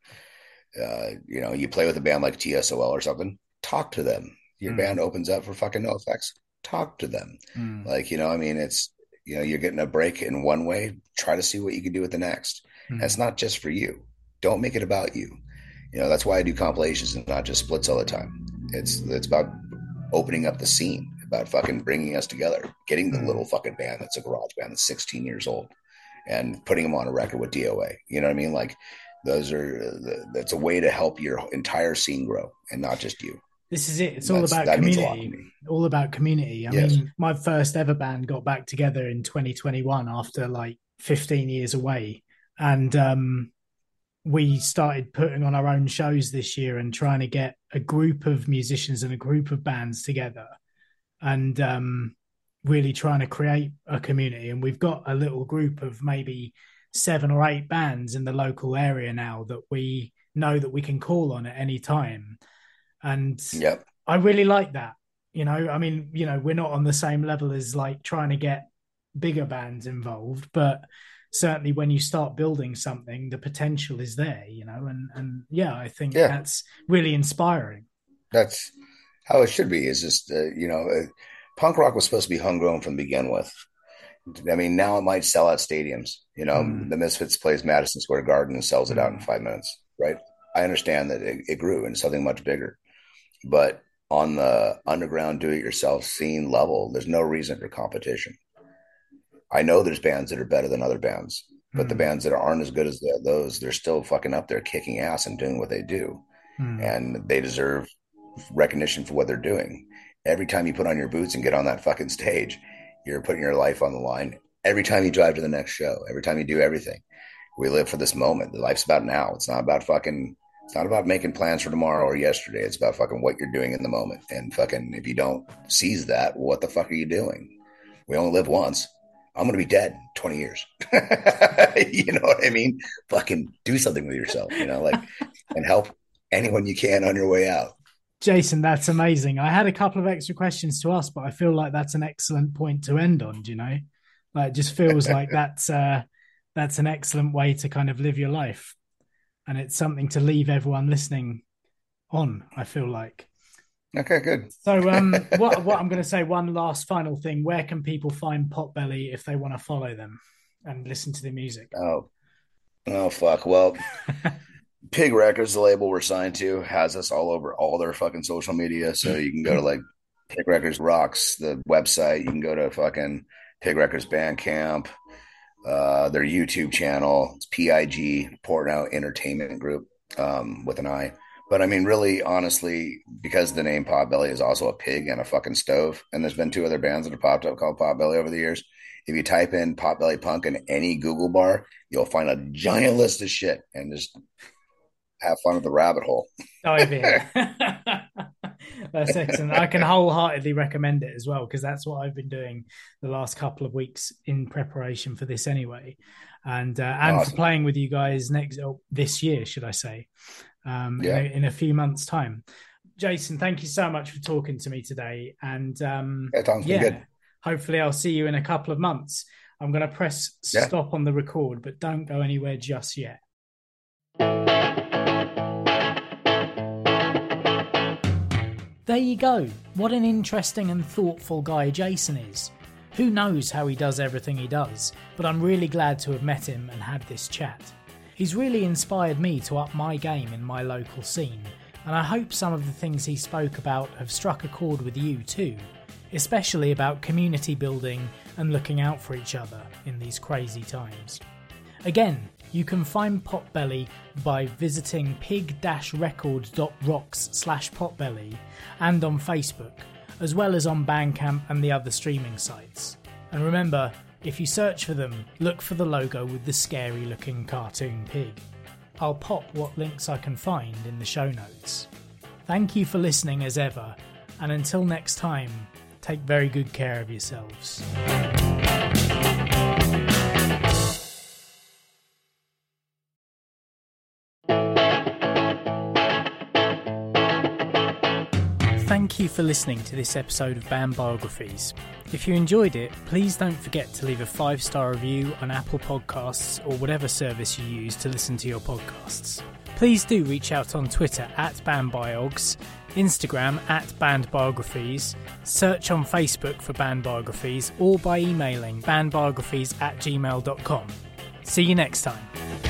uh, you know, you play with a band like TSOL or something, talk to them. Your Mm. band opens up for fucking NOFX talk to them. Mm. Like, you know, I mean, it's, you know, you're getting a break in one way, try to see what you can do with the next. Mm. And it's not just for you. Don't make it about you. You know, that's why I do compilations and not just splits all the time. It's, it's about opening up the scene, about fucking bringing us together, getting the Mm. little fucking band that's a garage band that's 16 years old and putting them on a record with DOA. You know what I mean? Like, those are, that's a way to help your entire scene grow and not just you. This is it. It's all That's- about that means a lot to community. All about community. I Yes. mean, my first ever band got back together in 2021 after like 15 years away, and um, we started putting on our own shows this year and trying to get a group of musicians and a group of bands together, and um, really trying to create a community. And we've got a little group of maybe seven or eight bands in the local area now that we know that we can call on at any time and Yep. I really like that. You know, I mean, you know, we're not on the same level as like trying to get bigger bands involved, but certainly when you start building something, the potential is there. You know, and and yeah, I think Yeah. that's really inspiring. that's how it should be is just uh, you know uh, punk rock was supposed to be homegrown from the begin with i mean now it might sell out stadiums you know Mm. the misfits plays madison square garden and sells it out in Mm. five minutes right i understand that it, it grew into something much bigger but on the underground do-it-yourself scene level there's no reason for competition i know there's bands that are better than other bands but the Mm. bands that aren't as good as the, those they're still fucking up there kicking ass and doing what they do Mm. and they deserve recognition for what they're doing. Every time you put on your boots and get on that fucking stage, you're putting your life on the line. Every time you drive to the next show, every time you do everything, we live for this moment. The life's about now. It's not about fucking. It's not about making plans for tomorrow or yesterday. It's about fucking what you're doing in the moment. And fucking, if you don't seize that, what the fuck are you doing? We only live once. I'm gonna be dead in 20 years. [LAUGHS] you know what I mean? Fucking do something with yourself. You know, like [LAUGHS] and help anyone you can on your way out. Jason, that's amazing. I had a couple of extra questions to ask, but I feel like that's an excellent point to end on. Do you know? Like, it just feels [LAUGHS] like that's uh, that's an excellent way to kind of live your life, and it's something to leave everyone listening on. I feel like. Okay, good. So, um, [LAUGHS] what what I'm going to say, one last final thing: where can people find Potbelly if they want to follow them and listen to the music? Oh, oh, fuck. Well, [LAUGHS] Pig Records, the label we're signed to, has us all over all their fucking social media. So you can go to like Pig Records Rocks, the website. You can go to fucking Pig Records Bandcamp, uh, their YouTube channel. It's PIG, Portnow Entertainment Group, um, with an I. But I mean, really, honestly, because the name Potbelly is also a pig and a fucking stove, and there's been two other bands that have popped up called Potbelly over the years. If you type in Potbelly Punk in any Google bar, you'll find a giant list of shit and just have fun with the rabbit hole. dive in. [LAUGHS] [LAUGHS] that's excellent. I can wholeheartedly recommend it as well because that's what I've been doing the last couple of weeks in preparation for this anyway, and uh, and Awesome. for playing with you guys next oh, this year, should I say? Um, Yeah. in, a, in a few months' time. Jason, thank you so much for talking to me today, and um, Yeah, yeah, hopefully I'll see you in a couple of months. I'm going to press Yeah. stop on the record, but don't go anywhere just yet. There you go. What an interesting and thoughtful guy Jason is. Who knows how he does everything he does, but I'm really glad to have met him and had this chat. He's really inspired me to up my game in my local scene, and I hope some of the things he spoke about have struck a chord with you too, especially about community building and looking out for each other in these crazy times. Again, you can find Potbelly by visiting pig-records.rocks slash potbelly and on Facebook, as well as on Bandcamp and the other streaming sites. And remember, if you search for them, look for the logo with the scary looking cartoon pig. I'll pop what links I can find in the show notes. Thank you for listening as ever, and until next time, take very good care of yourselves. For listening to this episode of Banned Biographies. If you enjoyed it, please don't forget to leave a five star review on Apple Podcasts or whatever service you use to listen to your podcasts. Please do reach out on Twitter at BannedBiogs, Instagram at BannedBiographies, search on Facebook for Banned Biographies, or by emailing bannedbiographies at gmail.com. See you next time.